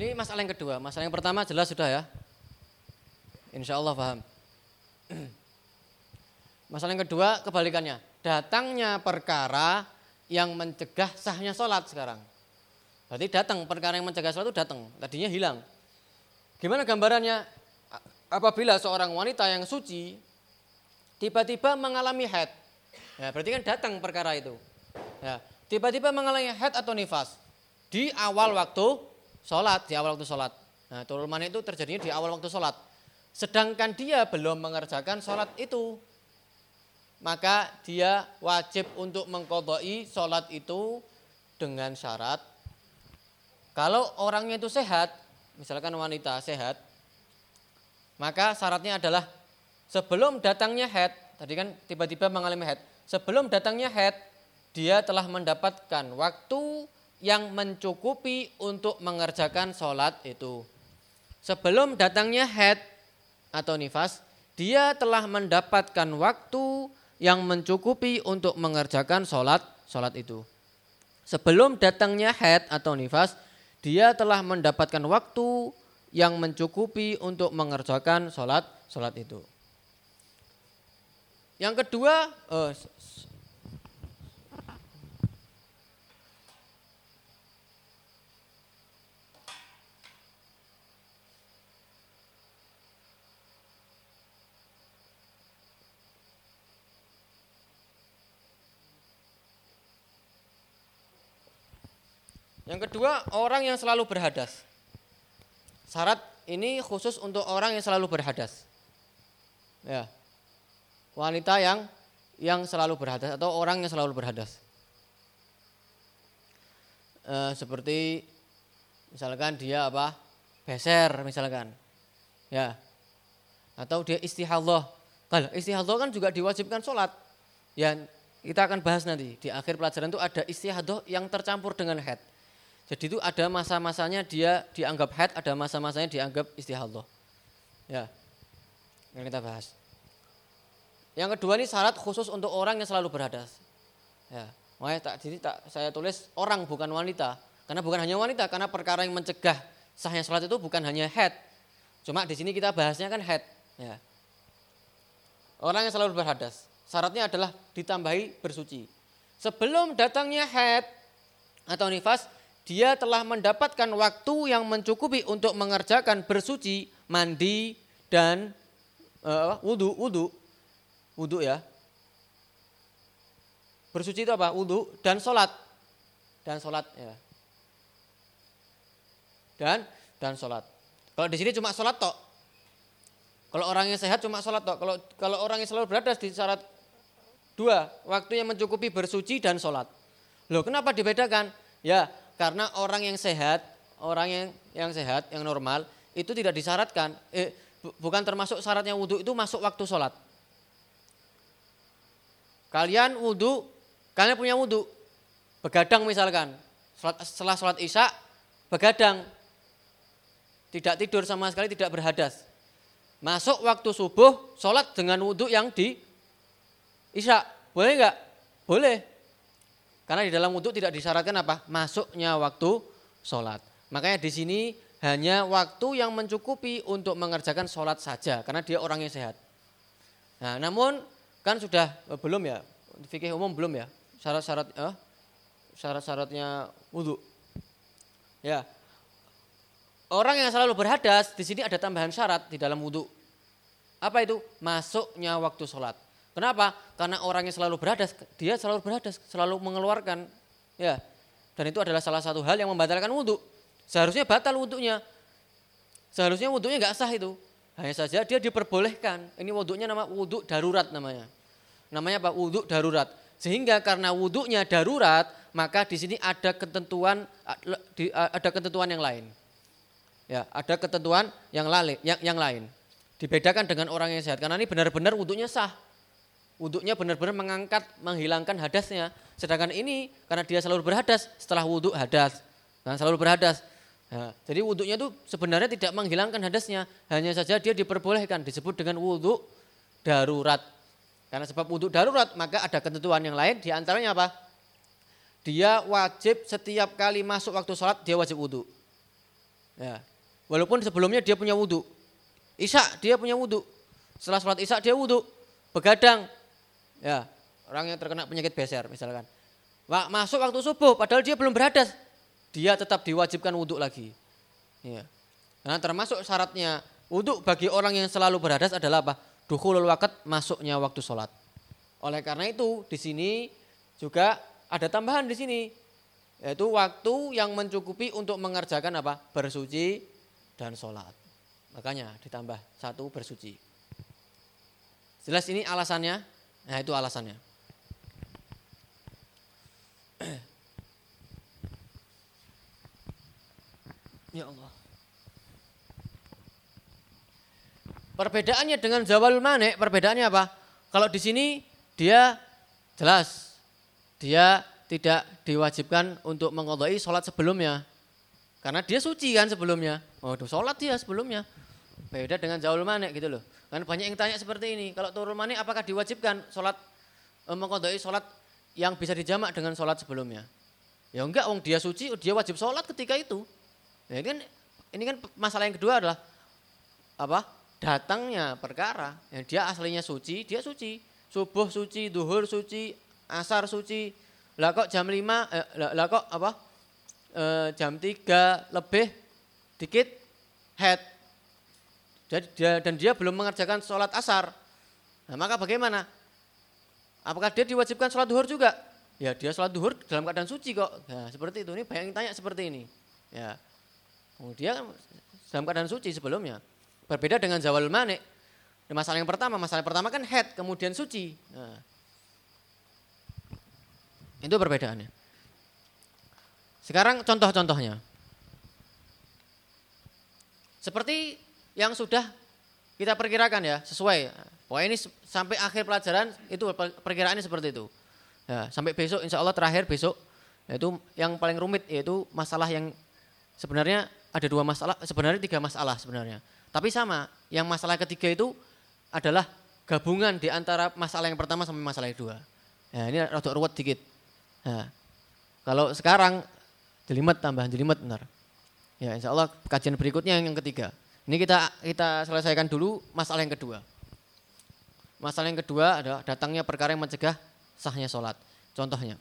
Ini masalah yang kedua. Masalah yang pertama jelas sudah ya. Insya Allah paham. Masalah yang kedua kebalikannya. Datangnya perkara yang mencegah sahnya sholat sekarang. Berarti datang perkara yang mencegah sholat itu datang. Tadinya hilang. Gimana gambarannya? Apabila seorang wanita yang suci tiba-tiba mengalami head. Ya, berarti kan datang perkara itu. Ya, tiba-tiba mengalami head atau nifas di awal waktu sholat, di awal waktu sholat. Nah, turun itu terjadinya di awal waktu sholat. Sedangkan dia belum mengerjakan sholat itu. Maka dia wajib untuk mengkodoi sholat itu dengan syarat. Kalau orangnya itu sehat, misalkan wanita sehat, maka syaratnya adalah sebelum datangnya head, tadi kan tiba-tiba mengalami head, sebelum datangnya head, dia telah mendapatkan waktu yang mencukupi untuk mengerjakan sholat itu. Sebelum datangnya head, atau nifas, dia telah mendapatkan waktu yang mencukupi untuk mengerjakan sholat, sholat itu. Sebelum datangnya head atau nifas, dia telah mendapatkan waktu yang mencukupi untuk mengerjakan sholat, sholat itu. Yang kedua, oh, Yang kedua, orang yang selalu berhadas. Syarat ini khusus untuk orang yang selalu berhadas. Ya. Wanita yang yang selalu berhadas atau orang yang selalu berhadas. E, seperti misalkan dia apa? beser misalkan. Ya. Atau dia istihadhah. Kalau istihadhah kan juga diwajibkan sholat. Ya, kita akan bahas nanti di akhir pelajaran itu ada istihadhah yang tercampur dengan head. Jadi itu ada masa-masanya dia dianggap head, ada masa-masanya dianggap istihadah. Ya, yang kita bahas. Yang kedua ini syarat khusus untuk orang yang selalu berhadas. Ya, makanya tak jadi tak saya tulis orang bukan wanita, karena bukan hanya wanita, karena perkara yang mencegah sahnya sholat itu bukan hanya head. Cuma di sini kita bahasnya kan head. Ya. Orang yang selalu berhadas, syaratnya adalah ditambahi bersuci. Sebelum datangnya head atau nifas, dia telah mendapatkan waktu yang mencukupi untuk mengerjakan bersuci, mandi dan uh, wudhu, wudhu, wudhu ya. Bersuci itu apa? Wudhu dan sholat, dan sholat ya. Dan dan sholat. Kalau di sini cuma sholat tok. Kalau orang yang sehat cuma sholat tok. Kalau kalau orang yang selalu berada di syarat dua, waktu yang mencukupi bersuci dan sholat. Loh, kenapa dibedakan? Ya, karena orang yang sehat, orang yang yang sehat, yang normal, itu tidak disyaratkan, eh, bukan termasuk syaratnya wudhu itu masuk waktu sholat. Kalian wudhu, kalian punya wudhu, begadang misalkan, setelah sholat isya, begadang, tidak tidur sama sekali, tidak berhadas. Masuk waktu subuh, sholat dengan wudhu yang di isya, boleh nggak? Boleh. Karena di dalam wudhu tidak disyaratkan apa? Masuknya waktu sholat. Makanya di sini hanya waktu yang mencukupi untuk mengerjakan sholat saja. Karena dia orang yang sehat. Nah namun kan sudah eh, belum ya, fikih umum belum ya, syarat-syarat eh, syarat-syaratnya wudhu. Ya, orang yang selalu berhadas di sini ada tambahan syarat di dalam wudhu. Apa itu? Masuknya waktu sholat. Kenapa? Karena orang yang selalu berhadas, dia selalu berhadas, selalu mengeluarkan. Ya, dan itu adalah salah satu hal yang membatalkan wudhu. Seharusnya batal wudhunya. Seharusnya wudhunya nggak sah itu. Hanya saja dia diperbolehkan. Ini wudhunya nama wudhu darurat namanya. Namanya apa? Wudhu darurat. Sehingga karena wudhunya darurat, maka di sini ada ketentuan ada ketentuan yang lain. Ya, ada ketentuan yang lain, yang, yang lain. Dibedakan dengan orang yang sehat karena ini benar-benar wudhunya sah wudhunya benar-benar mengangkat, menghilangkan hadasnya. Sedangkan ini karena dia selalu berhadas, setelah wudhu hadas. Nah, selalu berhadas. Nah, jadi wudhunya itu sebenarnya tidak menghilangkan hadasnya, hanya saja dia diperbolehkan disebut dengan wudhu darurat. Karena sebab wudhu darurat maka ada ketentuan yang lain di antaranya apa? Dia wajib setiap kali masuk waktu sholat dia wajib wudhu. Ya. Walaupun sebelumnya dia punya wudhu. Isya dia punya wudhu. Setelah sholat isya dia wudhu. Begadang. Ya. Orang yang terkena penyakit beser misalkan. Masuk waktu subuh padahal dia belum berhadas. Dia tetap diwajibkan wudhu lagi. Ya. Nah termasuk syaratnya wudhu bagi orang yang selalu berhadas adalah apa? Dukhulul wakat masuknya waktu sholat. Oleh karena itu di sini juga ada tambahan di sini yaitu waktu yang mencukupi untuk mengerjakan apa? Bersuci dan sholat. Makanya ditambah satu bersuci. Jelas ini alasannya? Nah itu alasannya. Ya Allah. Perbedaannya dengan zawal manik, perbedaannya apa? Kalau di sini dia jelas, dia tidak diwajibkan untuk mengodai sholat sebelumnya. Karena dia suci kan sebelumnya. Oh, sholat dia sebelumnya. Beda dengan zawal manik gitu loh. Kan banyak yang tanya seperti ini. Kalau turun manik apakah diwajibkan sholat eh, mengodai sholat yang bisa dijamak dengan sholat sebelumnya? Ya enggak, wong dia suci, dia wajib sholat ketika itu. Nah, ini kan ini kan masalah yang kedua adalah apa? Datangnya perkara yang dia aslinya suci, dia suci. Subuh suci, duhur suci, asar suci. Lah kok jam 5 eh, lah, kok apa? Eh, jam 3 lebih dikit head. Jadi dia, dan dia belum mengerjakan sholat asar. Nah, maka bagaimana? Apakah dia diwajibkan sholat duhur juga? Ya dia sholat duhur dalam keadaan suci kok. Nah, seperti itu. Ini bayangin tanya seperti ini. Ya. Dia kan dalam keadaan suci sebelumnya. Berbeda dengan zawal manik. Masalah yang pertama, masalah yang pertama kan head, kemudian suci. Nah, itu perbedaannya. Sekarang contoh-contohnya. Seperti yang sudah kita perkirakan ya, sesuai. Pokoknya ini sampai akhir pelajaran itu perkiraannya seperti itu. Ya, sampai besok insya Allah terakhir besok yaitu yang paling rumit yaitu masalah yang sebenarnya ada dua masalah, sebenarnya tiga masalah sebenarnya. Tapi sama, yang masalah ketiga itu adalah gabungan di antara masalah yang pertama sampai masalah yang kedua. Ya, ini rada ruwet dikit. Nah, kalau sekarang jelimet tambahan jelimet benar. Ya insya Allah kajian berikutnya yang ketiga. Ini kita kita selesaikan dulu masalah yang kedua. Masalah yang kedua adalah datangnya perkara yang mencegah sahnya sholat. Contohnya,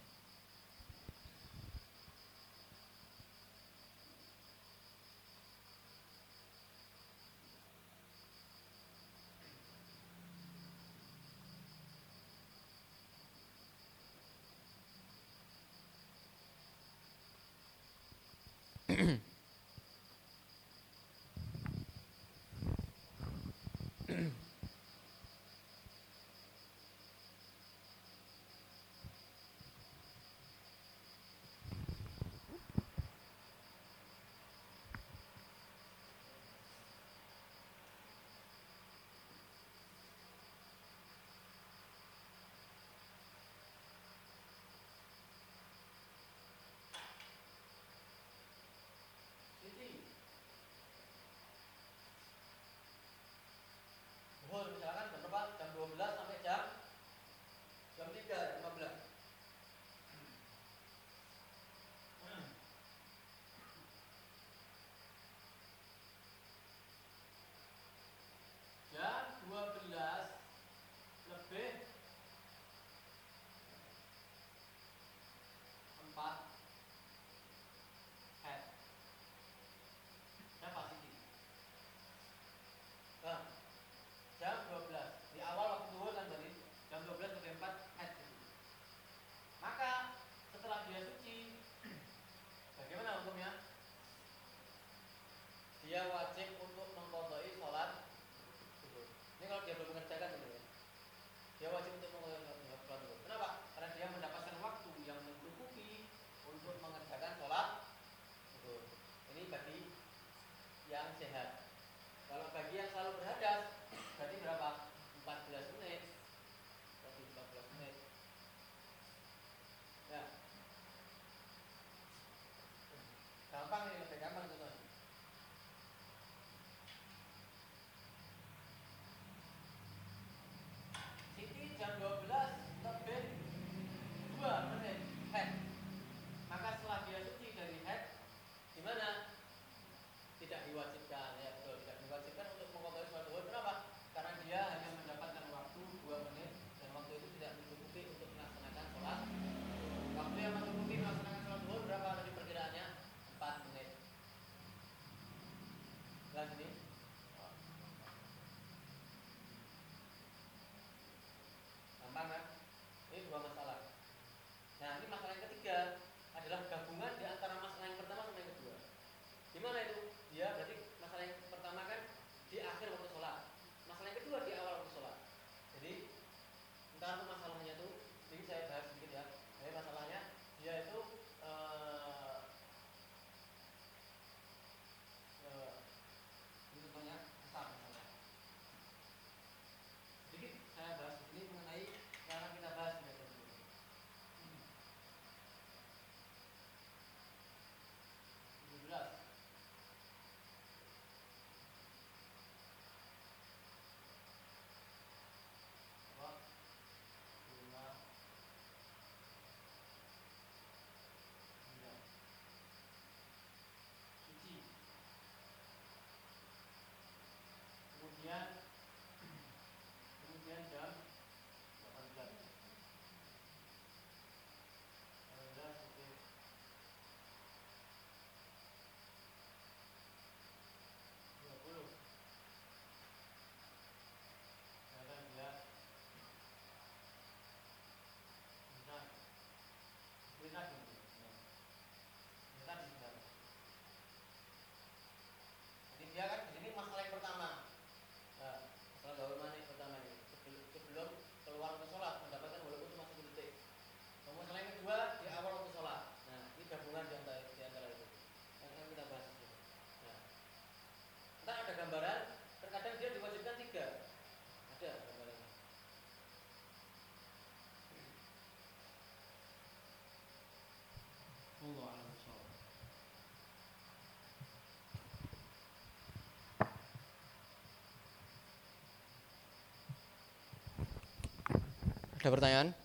Ada pertanyaan?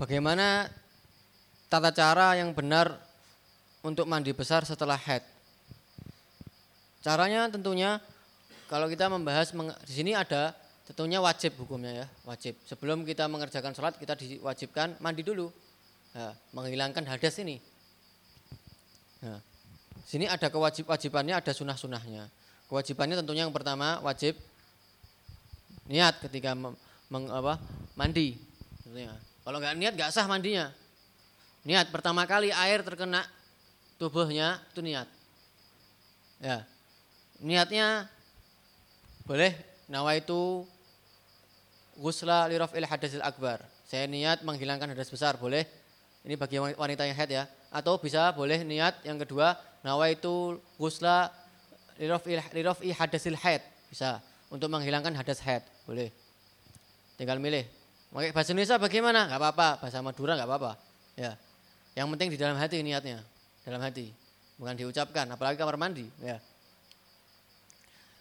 Bagaimana tata cara yang benar untuk mandi besar setelah head? Caranya tentunya kalau kita membahas di sini ada tentunya wajib hukumnya ya, wajib. Sebelum kita mengerjakan sholat kita diwajibkan mandi dulu, nah, menghilangkan hadas ini. Nah, sini ada kewajib-wajibannya, ada sunah-sunahnya. Kewajibannya tentunya yang pertama wajib niat ketika meng, apa, mandi. Kalau nggak niat nggak sah mandinya. Niat pertama kali air terkena tubuhnya itu niat. Ya. Niatnya boleh nawa itu gusla lirafil hadasil akbar. Saya niat menghilangkan hadas besar, boleh. Ini bagi wanita yang head ya. Atau bisa boleh niat yang kedua nawa itu lirafil lirafil hadasil head. Bisa untuk menghilangkan hadas head, boleh. Tinggal milih Pakai bahasa Indonesia bagaimana? Gak apa-apa, bahasa Madura gak apa-apa. Ya. Yang penting di dalam hati niatnya, dalam hati. Bukan diucapkan, apalagi kamar mandi, ya.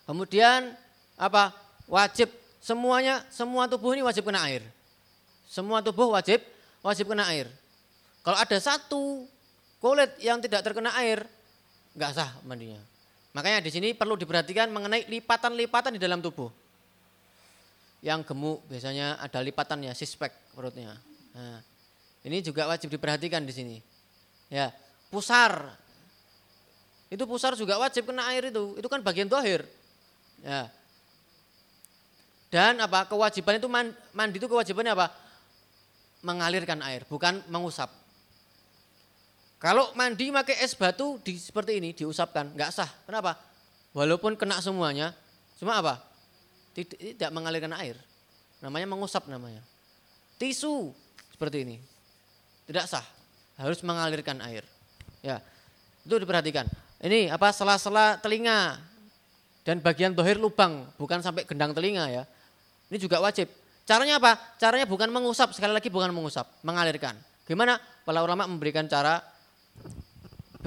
Kemudian apa? Wajib semuanya, semua tubuh ini wajib kena air. Semua tubuh wajib wajib kena air. Kalau ada satu kulit yang tidak terkena air, nggak sah mandinya. Makanya di sini perlu diperhatikan mengenai lipatan-lipatan di dalam tubuh yang gemuk biasanya ada lipatannya sispek perutnya. Nah, ini juga wajib diperhatikan di sini. Ya, pusar. Itu pusar juga wajib kena air itu. Itu kan bagian dohir. Ya. Dan apa kewajiban itu mandi itu kewajibannya apa? Mengalirkan air, bukan mengusap. Kalau mandi pakai es batu di seperti ini diusapkan, nggak sah. Kenapa? Walaupun kena semuanya, cuma apa? Tidak mengalirkan air. Namanya mengusap namanya. Tisu seperti ini. Tidak sah. Harus mengalirkan air. Ya. Itu diperhatikan. Ini apa sela-sela telinga dan bagian dohir lubang, bukan sampai gendang telinga ya. Ini juga wajib. Caranya apa? Caranya bukan mengusap, sekali lagi bukan mengusap, mengalirkan. Gimana? Para ulama memberikan cara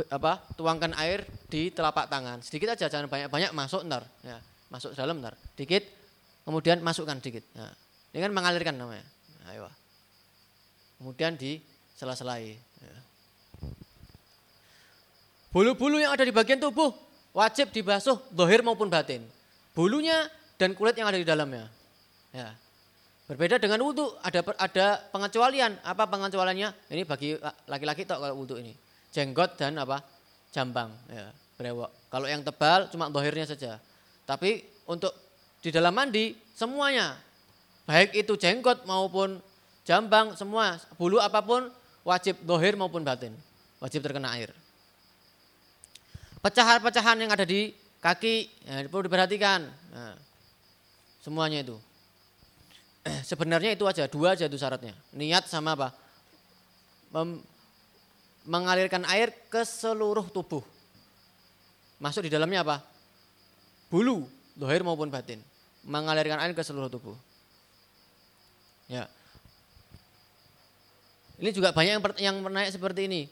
apa? Tuangkan air di telapak tangan. Sedikit aja, jangan banyak-banyak masuk ntar. Ya masuk dalam ntar. Dikit, kemudian masukkan dikit. Nah, ini kan mengalirkan namanya. Nah, ayo. Kemudian di sela-selai. Ya. Bulu-bulu yang ada di bagian tubuh wajib dibasuh dohir maupun batin. Bulunya dan kulit yang ada di dalamnya. Ya. Berbeda dengan wudhu, ada ada pengecualian. Apa pengecualiannya? Ini bagi laki-laki tak kalau wudhu ini. Jenggot dan apa? Jambang. Ya, berewok. Kalau yang tebal cuma dohirnya saja. Tapi untuk di dalam mandi semuanya, baik itu jenggot maupun jambang, semua bulu apa pun wajib dohir maupun batin, wajib terkena air. Pecahan-pecahan yang ada di kaki ya, perlu diperhatikan. Nah, semuanya itu. Sebenarnya itu aja, dua aja itu syaratnya. Niat sama apa? Mem mengalirkan air ke seluruh tubuh. Masuk di dalamnya apa? Bulu, dohir maupun batin. Mengalirkan air ke seluruh tubuh. Ya. Ini juga banyak yang, yang menaik seperti ini.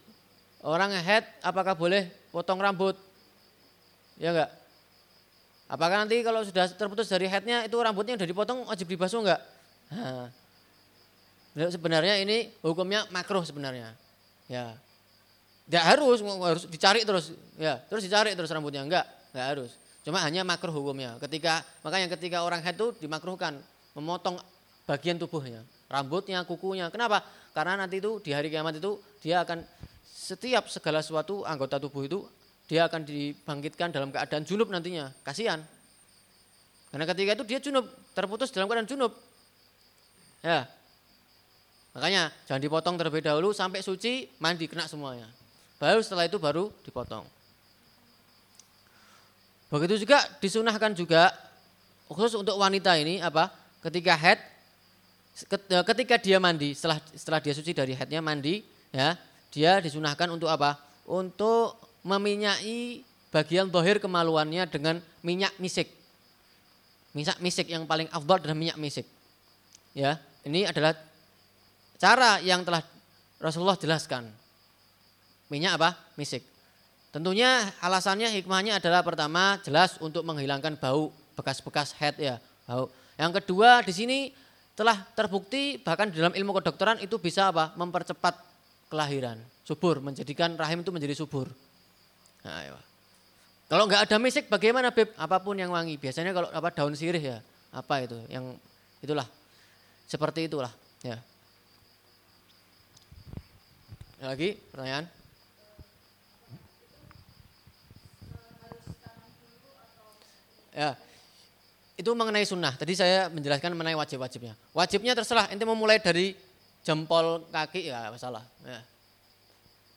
Orang head apakah boleh potong rambut? Ya enggak? Apakah nanti kalau sudah terputus dari headnya itu rambutnya udah dipotong wajib dibasuh enggak? Nah, sebenarnya ini hukumnya makruh sebenarnya. Ya. Enggak harus, harus dicari terus. Ya, terus dicari terus rambutnya enggak? Enggak harus. Cuma hanya makruh hukumnya. Ketika makanya ketika orang head itu dimakruhkan memotong bagian tubuhnya, rambutnya, kukunya. Kenapa? Karena nanti itu di hari kiamat itu dia akan setiap segala sesuatu anggota tubuh itu dia akan dibangkitkan dalam keadaan junub nantinya. Kasihan. Karena ketika itu dia junub, terputus dalam keadaan junub. Ya. Makanya jangan dipotong terlebih dahulu sampai suci, mandi kena semuanya. Baru setelah itu baru dipotong. Begitu juga disunahkan juga khusus untuk wanita ini apa? Ketika head eh, ketika dia mandi setelah setelah dia suci dari headnya mandi ya, dia disunahkan untuk apa? Untuk meminyai bagian dohir kemaluannya dengan minyak misik. Minyak misik yang paling afdal adalah minyak misik. Ya, ini adalah cara yang telah Rasulullah jelaskan. Minyak apa? Misik. Tentunya alasannya hikmahnya adalah pertama jelas untuk menghilangkan bau bekas-bekas head ya, bau. Yang kedua di sini telah terbukti bahkan di dalam ilmu kedokteran itu bisa apa? mempercepat kelahiran, subur, menjadikan rahim itu menjadi subur. Nah, ya. Kalau nggak ada misik bagaimana Beb? Apa pun yang wangi. Biasanya kalau apa daun sirih ya, apa itu? Yang itulah. Seperti itulah, ya. Lagi pertanyaan? Ya. Itu mengenai sunnah. Tadi saya menjelaskan mengenai wajib-wajibnya. Wajibnya terserah, ente mau mulai dari jempol kaki ya masalah. Ya.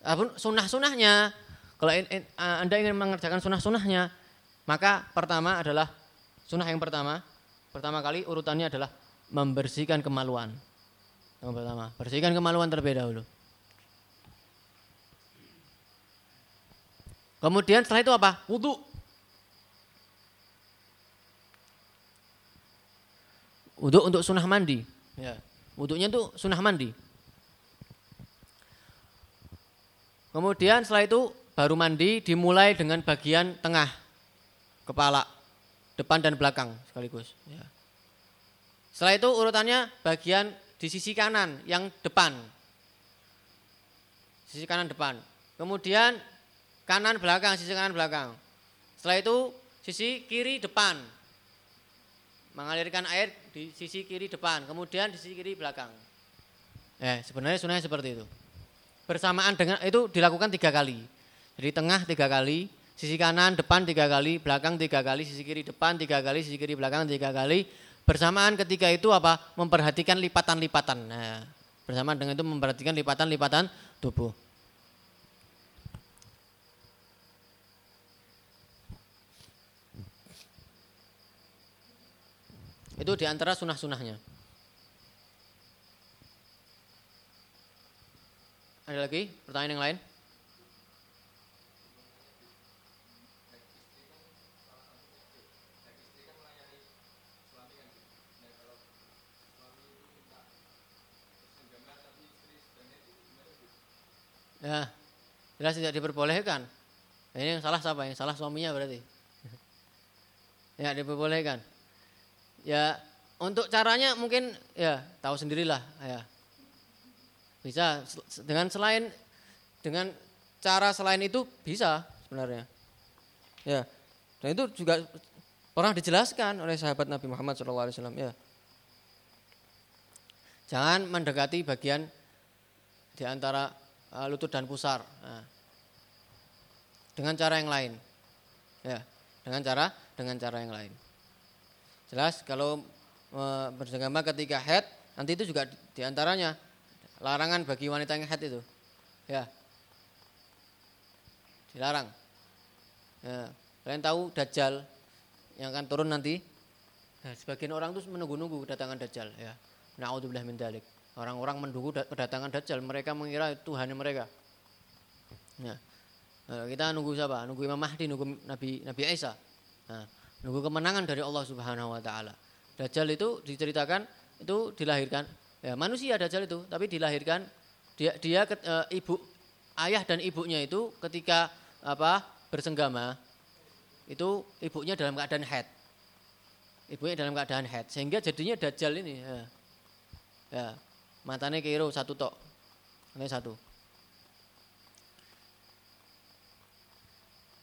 Apun sunnah-sunnahnya, kalau anda ingin mengerjakan sunnah-sunnahnya, maka pertama adalah sunnah yang pertama, pertama kali urutannya adalah membersihkan kemaluan. Yang pertama, bersihkan kemaluan terlebih dahulu. Kemudian setelah itu apa? Wudhu. Wudhu untuk sunnah mandi. Ya. Wudhunya itu sunnah mandi. Kemudian setelah itu baru mandi dimulai dengan bagian tengah kepala, depan dan belakang sekaligus. Ya. Setelah itu urutannya bagian di sisi kanan yang depan. Sisi kanan depan. Kemudian kanan belakang, sisi kanan belakang. Setelah itu sisi kiri depan. Mengalirkan air di sisi kiri depan, kemudian di sisi kiri belakang. Eh, sebenarnya sunahnya seperti itu. Bersamaan dengan itu dilakukan tiga kali. Jadi tengah tiga kali, sisi kanan depan tiga kali, belakang tiga kali, sisi kiri depan tiga kali, sisi kiri belakang tiga kali. Bersamaan ketika itu apa? Memperhatikan lipatan-lipatan. Nah, bersamaan dengan itu memperhatikan lipatan-lipatan tubuh. Itu di antara sunah-sunahnya. Ada lagi pertanyaan yang lain? Ya, jelas tidak diperbolehkan. Ini yang salah siapa? Yang salah suaminya berarti. Ya, diperbolehkan. Ya, untuk caranya mungkin ya tahu sendirilah ya. Bisa dengan selain dengan cara selain itu bisa sebenarnya. Ya. Dan itu juga pernah dijelaskan oleh sahabat Nabi Muhammad SAW ya. Jangan mendekati bagian di antara uh, lutut dan pusar. Nah. Dengan cara yang lain. Ya, dengan cara dengan cara yang lain. Jelas kalau e, bersenggama ketika head nanti itu juga di antaranya larangan bagi wanita yang head itu. Ya. Dilarang. Ya. Kalian tahu Dajjal yang akan turun nanti? Nah, sebagian orang itu menunggu-nunggu kedatangan Dajjal ya. Na'udzubillah min dalik. Orang-orang menunggu kedatangan Dajjal, mereka mengira Tuhan mereka. Ya. Nah, kita nunggu siapa? Nunggu Imam Mahdi, nunggu Nabi Nabi Isa. Nah, nunggu kemenangan dari Allah Subhanahu wa taala. Dajjal itu diceritakan itu dilahirkan ya manusia Dajjal itu, tapi dilahirkan dia dia e, ibu ayah dan ibunya itu ketika apa bersenggama itu ibunya dalam keadaan head. Ibunya dalam keadaan head sehingga jadinya Dajjal ini ya. ya matanya kiro satu tok. Ini satu.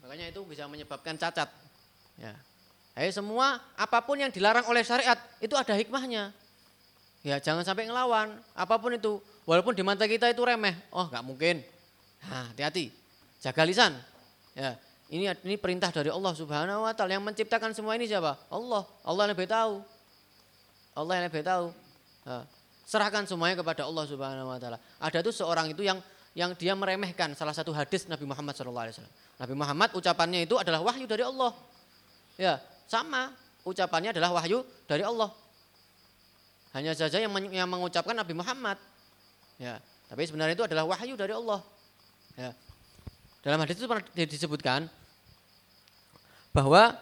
Makanya itu bisa menyebabkan cacat. Ya. Eh semua apa pun yang dilarang oleh syariat itu ada hikmahnya. Ya jangan sampai ngelawan apa pun itu. Walaupun di mata kita itu remeh. Oh nggak mungkin. Nah, hati-hati. Jaga lisan. Ya. Ini ini perintah dari Allah Subhanahu wa taala. Yang menciptakan semua ini siapa? Allah. Allah yang lebih tahu. Allah yang lebih tahu. Nah, serahkan semuanya kepada Allah Subhanahu wa taala. Ada tuh seorang itu yang yang dia meremehkan salah satu hadis Nabi Muhammad SAW. Nabi Muhammad ucapannya itu adalah wahyu dari Allah. Ya, sama ucapannya adalah wahyu dari Allah. Hanya saja yang, mengucapkan Nabi Muhammad. Ya, tapi sebenarnya itu adalah wahyu dari Allah. Ya. Dalam hadis itu pernah disebutkan bahwa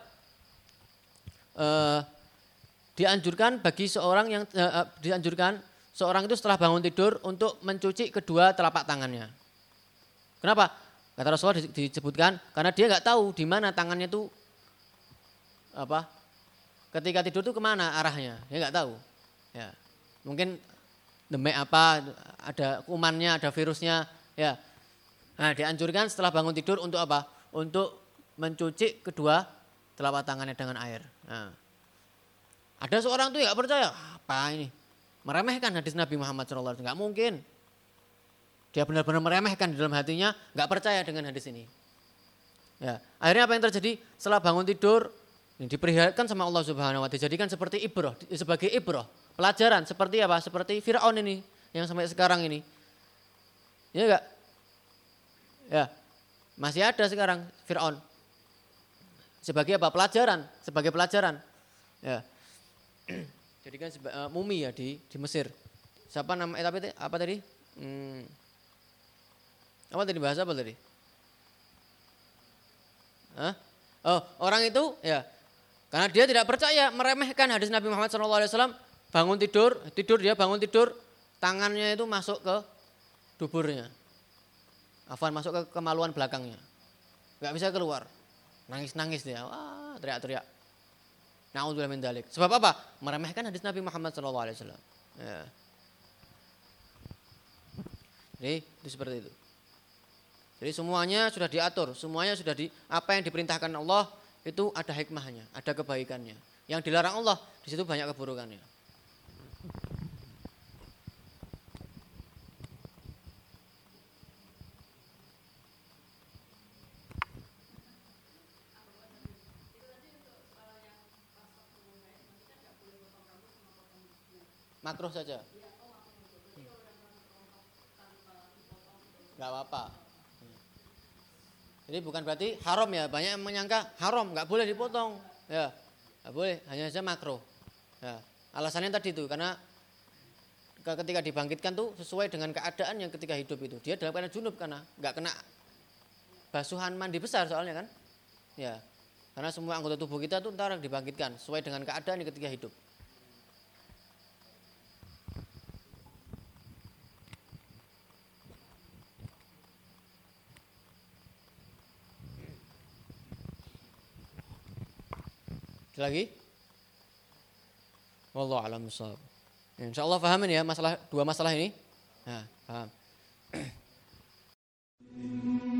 eh, dianjurkan bagi seorang yang eh, eh, dianjurkan seorang itu setelah bangun tidur untuk mencuci kedua telapak tangannya. Kenapa? Kata Rasulullah disebutkan karena dia nggak tahu di mana tangannya itu apa? Ketika tidur itu ke mana arahnya? Dia nggak tahu. Ya. Mungkin demik apa ada kumannya ada virusnya ya. Nah dianjurkan setelah bangun tidur untuk apa? Untuk mencuci kedua telapak tangannya dengan air. Nah, ada seorang tuh nggak percaya apa ini? Meremehkan hadis Nabi Muhammad SAW nggak mungkin. Dia benar-benar meremehkan di dalam hatinya nggak percaya dengan hadis ini. Ya. Akhirnya apa yang terjadi? Setelah bangun tidur yang diperlihatkan sama Allah Subhanahu wa taala dijadikan seperti ibroh sebagai ibroh, pelajaran seperti apa? Seperti Firaun ini yang sampai sekarang ini. Ya enggak? Ya. Masih ada sekarang Firaun. Sebagai apa? Pelajaran, sebagai pelajaran. Ya. Jadikan uh, mumi ya di di Mesir. Siapa nama eh, tapi apa tadi? Hmm. Apa tadi bahasa apa tadi? Hah? Oh, orang itu ya karena dia tidak percaya, meremehkan hadis Nabi Muhammad SAW. Bangun tidur, tidur dia bangun tidur, tangannya itu masuk ke duburnya. Afan masuk ke kemaluan belakangnya. Gak bisa keluar. Nangis-nangis dia, wah teriak-teriak. Na'udzubillah min dalik. Sebab apa? Meremehkan hadis Nabi Muhammad SAW. Ya. Jadi itu seperti itu. Jadi semuanya sudah diatur, semuanya sudah di apa yang diperintahkan Allah itu ada hikmahnya, ada kebaikannya. Yang dilarang Allah, di situ banyak keburukannya. Makruh saja. Gak apa-apa. Jadi bukan berarti haram ya, banyak yang menyangka haram, nggak boleh dipotong. Ya, nggak boleh, hanya saja makro. Ya, alasannya tadi itu karena ketika dibangkitkan tuh sesuai dengan keadaan yang ketika hidup itu. Dia dalam keadaan junub karena nggak kena basuhan mandi besar soalnya kan. Ya, karena semua anggota tubuh kita tuh ntar dibangkitkan sesuai dengan keadaan yang ketika hidup. Lagi? Wallahu a'lam bishawab. Insyaallah pahamin ya masalah dua masalah ini. Nah, paham.